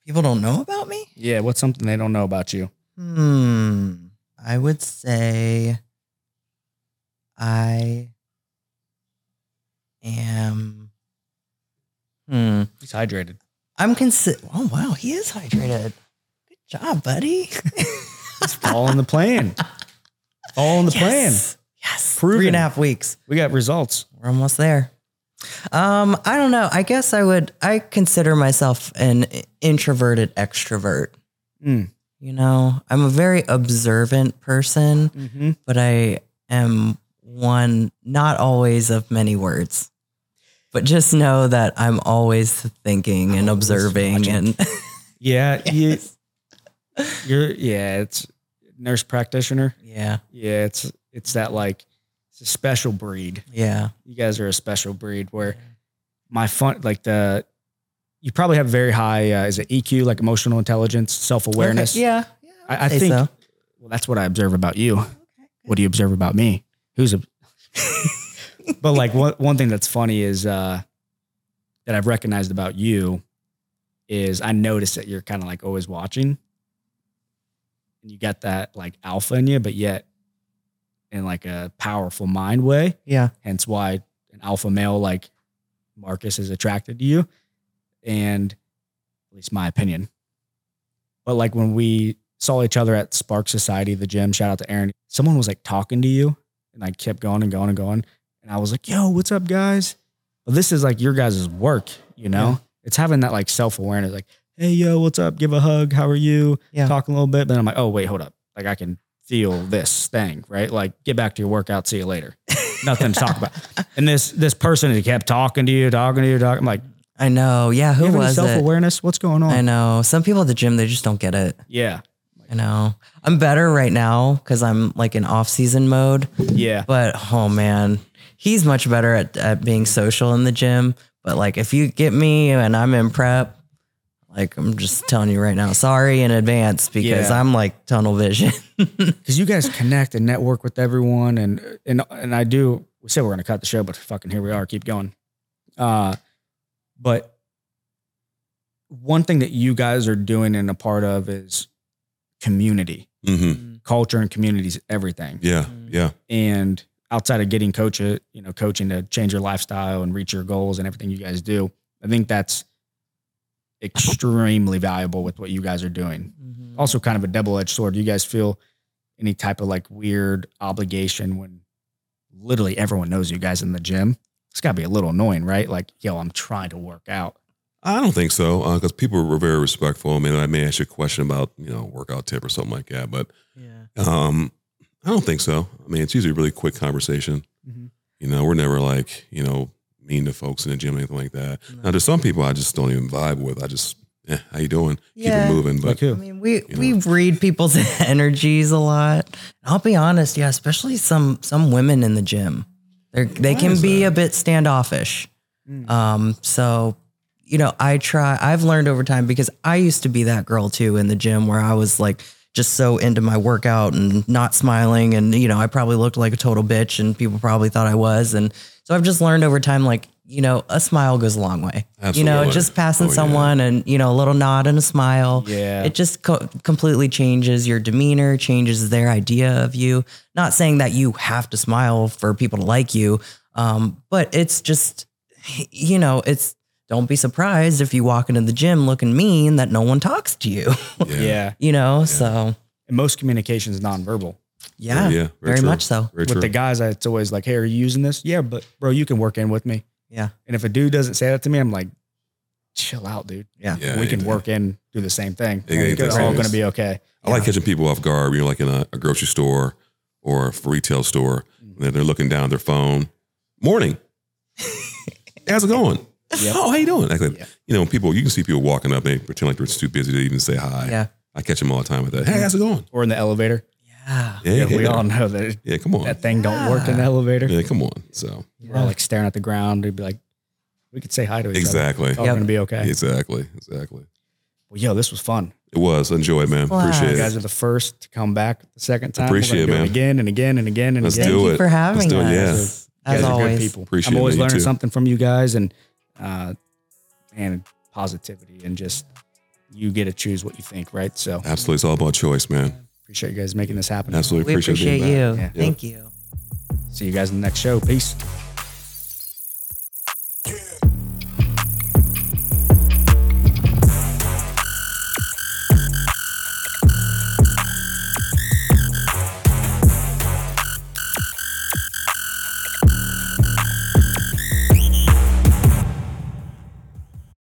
people don't know about me Yeah, what's something they don't know about you? Hmm. I would say I am. Hmm. He's hydrated. I'm consider. Oh wow, he is hydrated. Good job, buddy. <laughs> It's following the plan. Following the plan. yes. Yes. Proven. Three and a half weeks. We got results. We're almost there. Um, I don't know. I guess I would. I consider myself an introverted extrovert. Mm. You know, I'm a very observant person. Mm-hmm. but I am one not always of many words. But just know that I'm always thinking and observing watching. and <laughs> Yeah, you, you're. Yeah, it's nurse practitioner. yeah, Yeah, it's it's that like it's a special breed. yeah, You guys are a special breed where my fun like the you probably have very high uh, is it EQ like emotional intelligence, self awareness. Okay, yeah, yeah. I, I think so. well that's what I observe about you. What do you observe about me? Who's a <laughs> but like one one thing that's funny is uh that I've recognized about you is I notice that you're kind of like always watching. And you got that like alpha in you, but yet in like a powerful mind way. Yeah, Hence why an alpha male like Marcus is attracted to you. And at least my opinion. But like when we saw each other at Spark Society, the gym, shout out to Aaron, someone was like talking to you and I kept going and going and going. And I was like, yo, what's up, guys? But this is like your guys' work, you know? Yeah. It's having that like self awareness, like, hey, yo, what's up? Give a hug. How are you? Yeah. Talk a little bit. Then I'm like, oh, wait, hold up. Like I can feel this thing, right? Like get back to your workout. See you later. <laughs> Nothing to talk about. And this this person he kept talking to you, talking to you, talking. I'm like, I know. Yeah. Who was self awareness? What's going on? I know. Some people at the gym, they just don't get it. Yeah, I know. I'm better right now because I'm like in off season mode. yeah. But oh man, he's much better at, at being social in the gym. But like if you get me and I'm in prep, like I'm just telling you right now, sorry in advance because Yeah. I'm like tunnel vision. <laughs> because you guys connect and network with everyone and and and I do we said we're gonna cut the show, but fucking here we are, keep going. Uh but one thing that you guys are doing and a part of is community. hmm Culture and community is everything. Yeah. Mm-hmm. Yeah. And outside of getting coach uh, you know, coaching to change your lifestyle and reach your goals and everything you guys do, I think that's extremely valuable with what you guys are doing. Mm-hmm. also kind of a double-edged sword. Do you guys feel any type of like weird obligation when literally everyone knows you guys in the gym? It's got to be a little annoying, right? Like, yo, I'm trying to work out. I don't think so because people were very respectful. I mean, I may ask you a question about you know workout tip or something like that, but yeah. um, I don't think so. I mean, it's usually a really quick conversation. Mhm. You know, we're never like you know mean to folks in the gym or anything like that. Now, there's some people I just don't even vibe with. I just, eh, how you doing? Yeah. Keep it moving. But I mean, we You we read people's <laughs> energies a lot. I'll be honest, yeah, especially some some women in the gym. They they Why can be that? a bit standoffish. Mm. Um, so you know, I try. I've learned over time because I used to be that girl too in the gym where I was like just so into my workout and not smiling, and you know, I probably looked like a total bitch, and people probably thought I was, and so I've just learned over time, like you know, a smile goes a long way. You know, just passing Oh, yeah. someone and you know, a little nod and a smile. Yeah. It just co- completely changes your demeanor, changes their idea of you. Not saying that you have to smile for people to like you, um, but it's just, you know, it's don't be surprised if you walk into the gym looking mean that no one talks to you, <laughs> yeah, yeah. you know? So, And most communication is nonverbal. yeah, yeah, very, true. much so. Very with true. the guys, it's always like, hey, are you using this? Yeah, but bro, you can work in with me. Yeah. And if a dude doesn't say that to me, I'm like, chill out, dude. Yeah. Yeah, we can work in, do the same thing. Yeah, yeah, it's that's all right. going to be okay. I like catching people off guard. You know, like in a, a grocery store or a retail store, Mm-hmm. and they're looking down at their phone. Morning. <laughs> How's it going? Yep. Oh, how you doing? Like, Yeah. You know, people you can see people walking up, they pretend like they're too busy to even say hi. Yeah. I catch them all the time with that. Hey, how's it going? Or in the elevator. Yeah. Yeah, Yeah, yeah, we all know that yeah, come on. that thing don't work in the elevator. Yeah, come on. So We're all like staring at the ground. We'd be like, we could say hi to each exactly, other. It's all Yep. going to be okay. exactly, exactly. Well, yo, this was fun. It was. Enjoy it, man. Blast. Appreciate it. You guys are the first to come back the second time. Appreciate We're it, man. it again and again and again and Let's again. do Thank you for having Let's do it. Yeah. us. As always. good people. Appreciate I'm always it, learning too. something from you guys and uh and positivity and just you get to choose what you think, right? So Absolutely, it's all about choice, man. appreciate you guys making this happen. Absolutely We appreciate, appreciate you. back. Yeah. Thank you. See you guys in the next show. Peace.